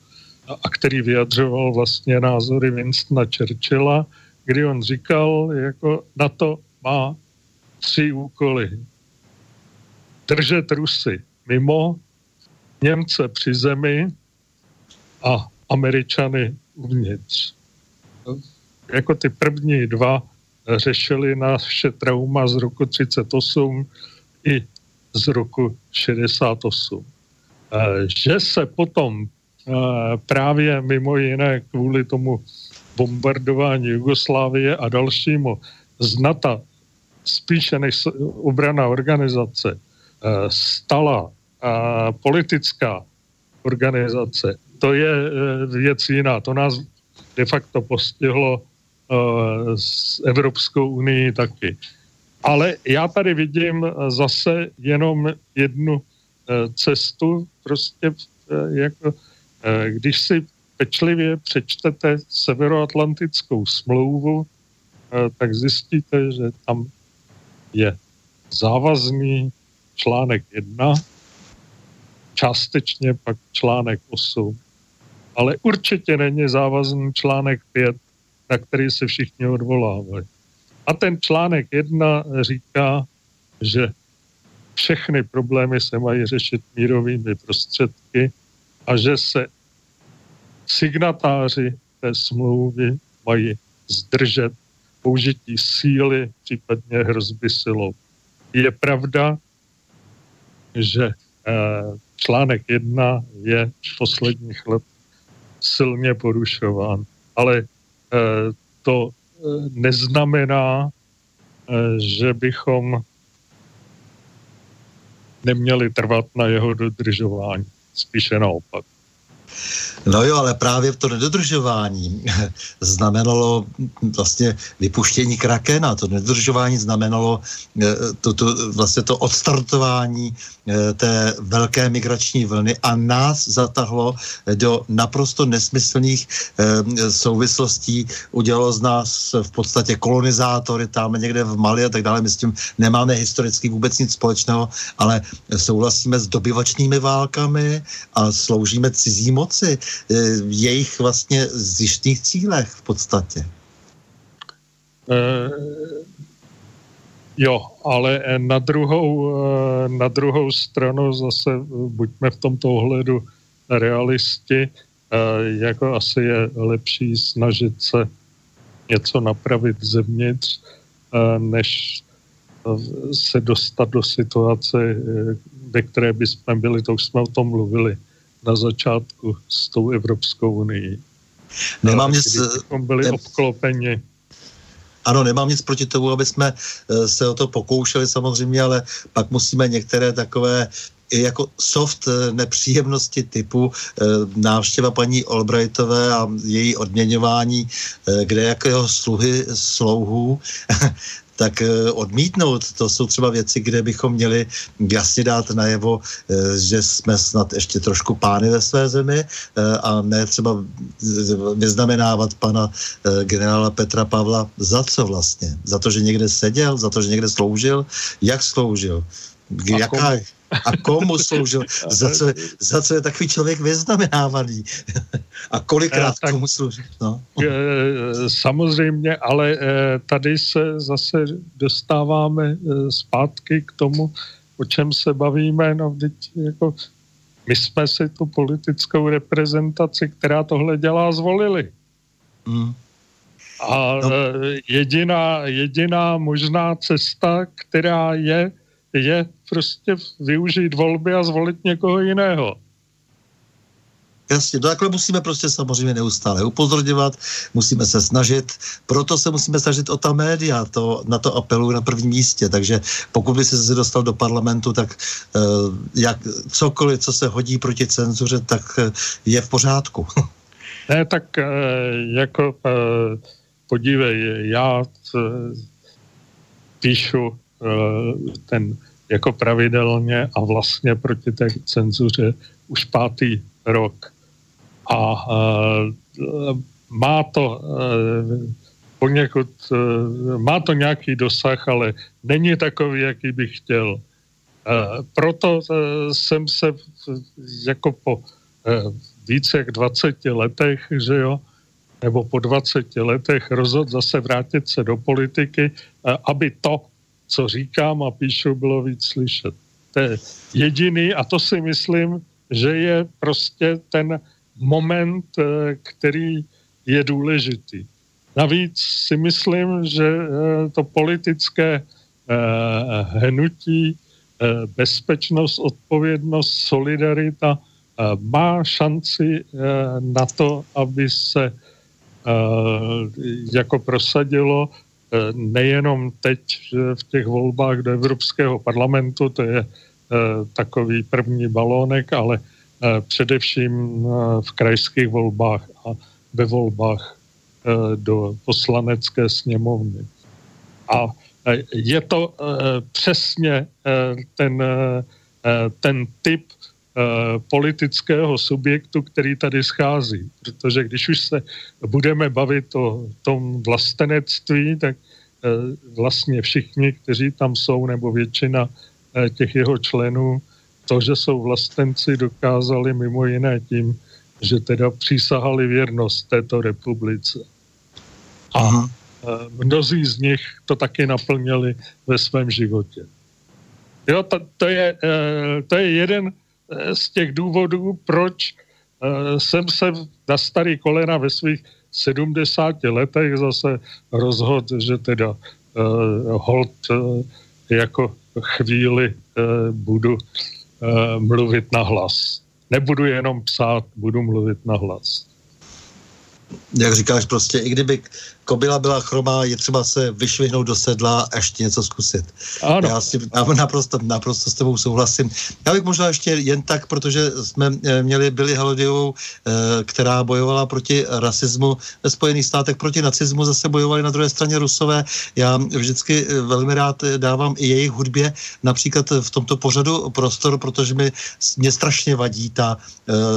a který vyjadřoval vlastně názory Winstona Churchilla, kdy on říkal, jako NATO má tři úkoly držet Rusy mimo, Němce při zemi a Američany uvnitř. Jako ty první dva řešili naše trauma z roku 38, i z roku 68. Že se potom právě mimo jiné kvůli tomu bombardování Jugoslávie a dalšímu z spíše než obrana organizace stala politická organizace, to je e, věc jiná. To nás de facto postihlo s Evropskou unii taky. Ale já tady vidím zase jenom jednu eh, cestu, prostě eh, jako, eh, když si pečlivě přečtete Severoatlantickou smlouvu, tak zjistíte, že tam je závazný článek 1, částečně pak článek 8, ale určitě není závazný článek 5, na který se všichni odvolávají. A ten článek jedna říká, že všechny problémy se mají řešit mírovými prostředky a že se signatáři té smlouvy mají zdržet použití síly, případně hrozby silou. Je pravda, že eh, článek jedna je v posledních let silně porušován, ale eh, to neznamená, eh, že bychom neměli trvat na jeho dodržování. Spíše naopak. No jo, ale právě to nedodržování <laughs> znamenalo vlastně vypuštění Krakena. To nedodržování znamenalo eh, to, to, vlastně to odstartování eh, té velké migrační vlny a nás zatahlo do naprosto nesmyslných eh, souvislostí. Udělalo z nás v podstatě kolonizátory tam někde v Mali a tak dále. My s tím nemáme historicky vůbec nic společného, ale souhlasíme s dobyvačnými válkami a sloužíme cizí moci. Eh, jejich vlastně zjištných cílech v podstatě. Uh, jo, ale na druhou, na druhou stranu zase buďme v tomto ohledu realisti, jako asi je lepší snažit se něco napravit zevnitř, než se dostat do situace, ve které bychom byli, to už jsme o tom mluvili, na začátku s tou Evropskou unii. Nemám nic... byli ne... obklopeni ano, nemám nic proti tomu, aby jsme eh, se o to pokoušeli samozřejmě, ale pak musíme některé takové jako soft eh, nepříjemnosti typu eh, návštěva paní Albrightové a její odměňování, kde jako jeho sluhy slouhů <laughs> tak eh, odmítnout. To jsou třeba věci, kde bychom měli jasně dát najevo, eh, že jsme snad ještě trošku pány ve své zemi eh, a ne třeba vyznamenávat pana generála Petra Pavla za co vlastně? Za to, že někde seděl, za to, že někde sloužil? Jak sloužil? Jaká, a komu sloužil, za co, za co je takový člověk vyznamenávaný a kolikrát tak, komu sloužil. No. Samozřejmě, ale eh, tady se zase dostáváme eh, zpátky k tomu, o čem se bavíme. No, teď jako my jsme si tu politickou reprezentaci, která tohle dělá, zvolili. Mm. A no. Eh, jediná, jediná možná cesta, která je, je prostě využít volby a zvolit někoho jiného. Jasně, no takhle musíme prostě samozřejmě neustále upozorňovat, musíme se snažit, proto se musíme snažit o ta média, to, na to apeluji na prvním místě, takže pokud by se dostal do parlamentu, tak uh, jak cokoliv, co se hodí proti cenzuře, tak uh, je v pořádku. <laughs> ne, tak uh, jako uh, podívej, já uh, píšu ten jako pravidelně a vlastně proti té cenzuře už pátý rok. A má to poněkud, má to nějaký dosah, ale není takový, jaký bych chtěl. Proto jsem se jako po více jak 20 letech, že jo, nebo po 20 letech rozhodl zase vrátit se do politiky, aby to, co říkám a píšu, bylo víc slyšet. To je jediný a to si myslím, že je prostě ten moment, eh, který je důležitý. Navíc si myslím, že eh, to politické eh, hnutí bezpečnost, odpovědnost, solidarita má šanci na to, aby se jako prosadilo nejenom teď v těch volbách do Evropského parlamentu, to je takový první balónek, ale především v krajských volbách a ve volbách do poslanecké sněmovny. A je to přesně ten, ten typ politického subjektu, který tady schází. Protože když už se budeme bavit o tom vlastenectví, tak vlastně všichni, kteří tam jsou, nebo většina těch jeho členů, to, že jsou vlastenci, dokázali mimo jiné tím, že teda přísahali věrnost této republice. A mnozí z nich to taky naplnili ve svém životě. Jo, to, to, je, to je jeden z těch důvodů, proč e, jsem se na starý kolena ve svých 70 letech zase rozhodl, že teda hold jako chvíli budu mluvit na hlas. Nebudu jenom psát, budu mluvit na hlas. Jak říkáš, prostě i kdyby kobila byla chromá, je třeba se vyšvihnout do sedla a ještě něco zkusit. Ano. Já si naprosto, naprosto s tebou souhlasím. Já bych možná ještě jen tak, protože jsme eh, měli Billy Holidayovou, eh, která bojovala proti rasismu ve Spojených státech, proti nacismu zase bojovali na druhé straně Rusové. Já vždycky eh, velmi rád dávám i jejich hudbě například v tomto pořadu prostor, protože mi mě strašně vadí ta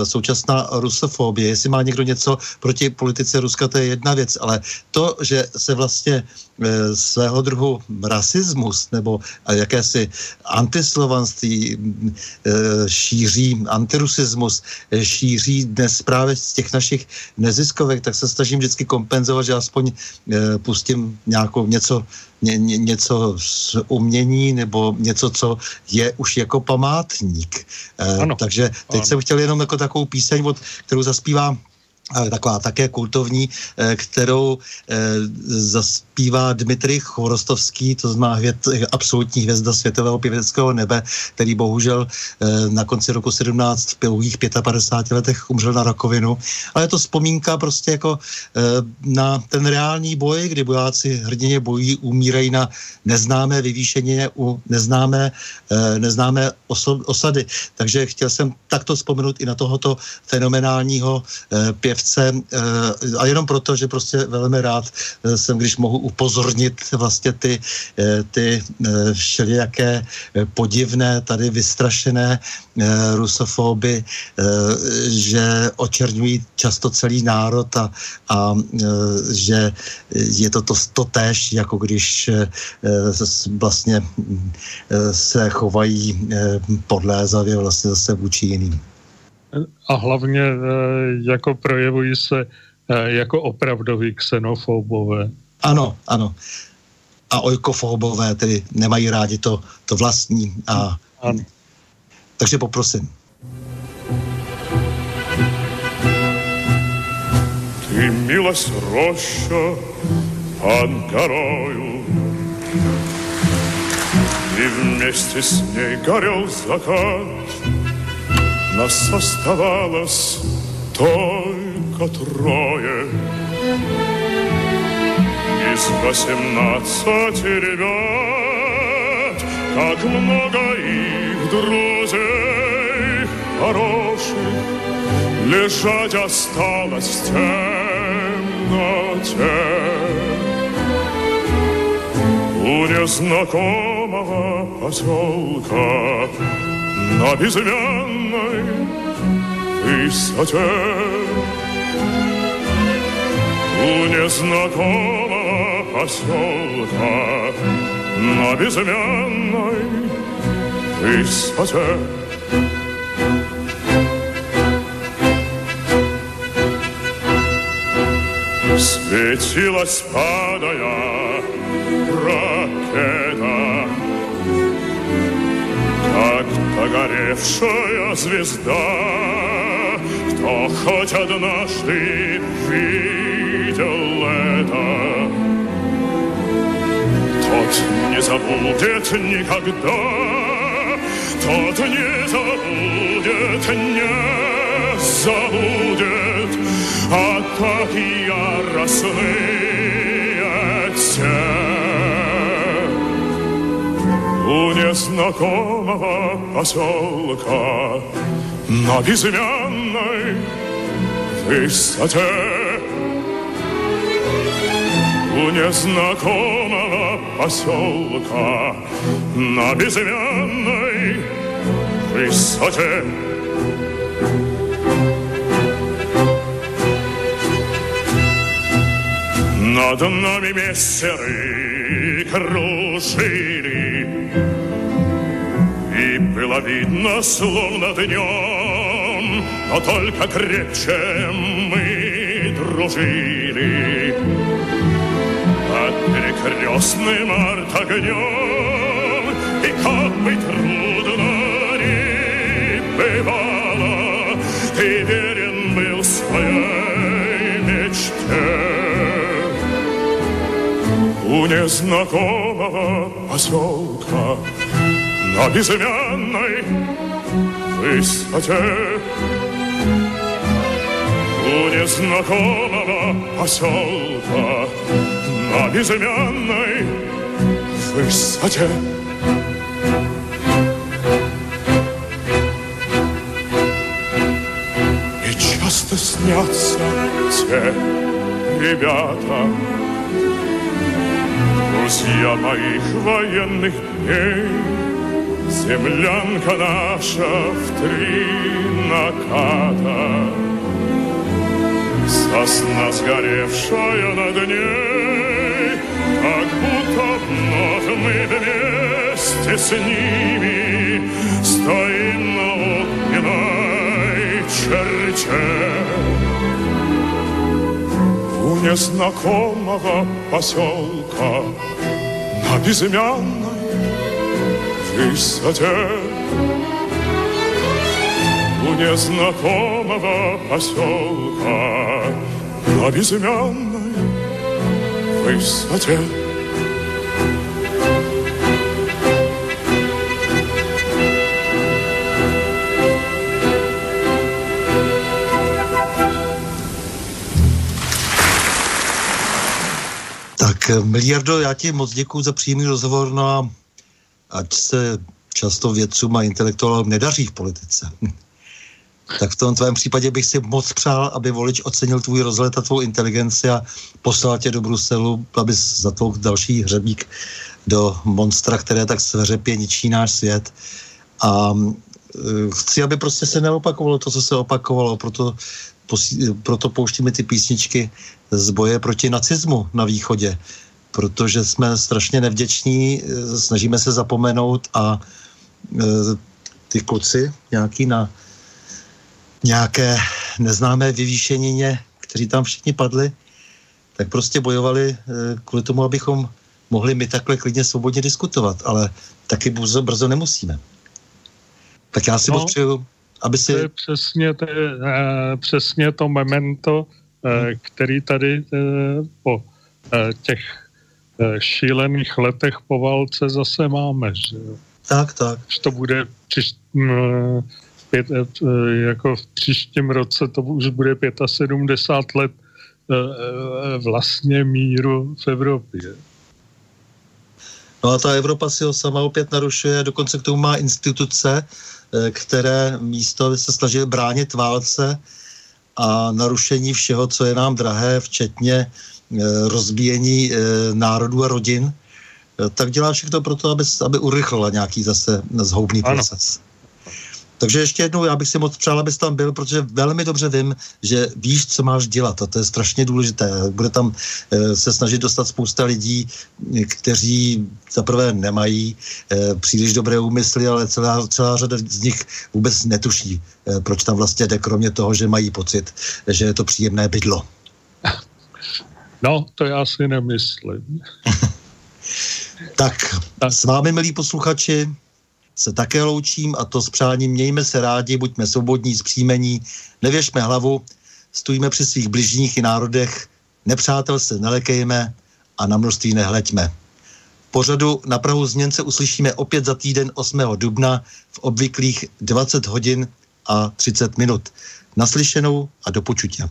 současná rusofobie. Jestli má někdo něco proti politice Ruska, to je jedna věc, ale to to, že se vlastně e, svého druhu rasismus nebo jakési antislovanství e, šíří, antirusismus e, šíří dnes právě z těch našich neziskovek, tak se snažím vždycky kompenzovat, že aspoň pustím nějakou něco, ně, ně, něco z umění nebo něco, co je už jako památník. Ano. Takže teď ano. jsem chtěl jenom jako takovou píseň, od, kterou zaspívá taková také kultovní, eh, kterou eh, zaspívá Dmitrij Chvorostovský, to znamená hvěd, absolutní hvězda světového pěveckého nebe, který bohužel eh, na konci roku 17 v pouhých 55 letech umřel na rakovinu. Ale je to vzpomínka prostě jako na ten reálný boj, kdy bojáci hrdině bojí umírají na neznámé vyvýšeně u neznámé, neznámé osady. Takže chtěl jsem takto vzpomenout i na tohoto fenomenálního pěv pěvce eh, a jenom proto, že prostě velmi rád eh, jsem, když mohu upozornit vlastně ty, eh, ty všelijaké podivné, tady vystrašené rusofoby, že očerňují často celý národ a, a že je to to, to též, jako když vlastně se chovají podlézavě vlastně zase vůči jiným a hlavně eh, jako projevují se eh, jako opravdoví xenofobové. Ano, ano. A ojkofobové tedy nemají rádi to, to vlastní. A... Ano. Takže poprosím. Ты милость роща под горою, И вместе с ней горел закат, Нас оставалось только трое Из восемнадцати ребят Как много их друзей хороших Лежать осталось в темноте У незнакомого поселка на безымянной высоте. У незнакомого поселка на безымянной высоте. Светилась, падая, ракета как погоревшая звезда. Кто хоть однажды видел это, забудет никогда. тот не забудет, не забудет, а как яростные те. У незнакомого поселка на безымянной высоте у незнакомого поселка на безымянной высоте. Над нами мессеры кружили, И было видно, словно днем, Но только крепче мы дружили под перекрестным артогнем, и как бы трудно не бывало, ты верен был своей мечте. У незнакомого поселка на безымянной высоте у незнакомого поселка на безымянной высоте. И часто снятся те ребята, Друзья моих военных дней, Землянка наша в три наката. Сосна сгоревшая Как будто вновь мы вместе с ними Стоим на огненной черте. У незнакомого поселка На безымянной высоте у незнакомого поселка на безымянной высоте. Miliardo, já ti moc děkuji za příjemný rozhovor, no a ať se často vědcům a intelektuálům nedaří v politice. <laughs> tak v tom tvém případě bych si moc přál, aby volič ocenil tvůj rozhled a tvou inteligenci a poslal tě do Bruselu, aby zatou další hřebík do monstra, které tak sveřepě ničí náš svět. A e, chci, aby prostě se neopakovalo to, co se opakovalo, proto, proto pouštíme ty písničky z boje proti nacismu na východě, protože jsme strašně nevděční, e, snažíme se zapomenout a e, ty kluci nějaký na nějaké neznámé vyvýšenině, kteří tam všichni padli, tak prostě bojovali eh, kvůli tomu, abychom mohli my takhle klidně svobodně diskutovat, ale taky brzo, brzo nemusíme. Tak já si no, moc přeju, aby si... To je přesně, to, je, uh, přesně to memento, uh, který tady uh, po těch šílených letech po válce zase máme. Že? Tak, tak. Že to bude přiš, uh, pět, eh, jako v příštím roce to už bude 75 let eh, eh, vlastně míru v Evropě. No a ta Evropa si ho sama opět narušuje, dokonce k tomu má instituce, které místo se snaží bránit válce a narušení všeho, co je nám drahé, včetně rozbíjení národů a rodin, tak dělá všechno pro to, aby, aby urychlila nějaký zase zhoubný proces. Takže ještě jednou, já bych si moc přál, abys tam byl, protože velmi dobře vím, že víš, co máš dělat a to je strašně důležité. Bude tam e, se snažit dostat spousta lidí, kteří zaprvé nemají e, příliš dobré úmysly, ale celá, celá řada z nich vůbec netuší, e, proč tam vlastně jde, kromě toho, že mají pocit, že je to příjemné bydlo. <laughs> No, to já si nemyslím. <laughs> tak, tak, s vámi, milí posluchači, se také loučím a to s přáním mějme se rádi, buďme svobodní, zpříjmení, nevěšme hlavu, stojíme při svých bližních i národech, nepřátel se nelekejme a na množství nehleďme. pořadu na Prahu změn se uslyšíme opět za týden 8. dubna v obvyklých 20 hodin a 30 minut. Naslyšenou a do počutě.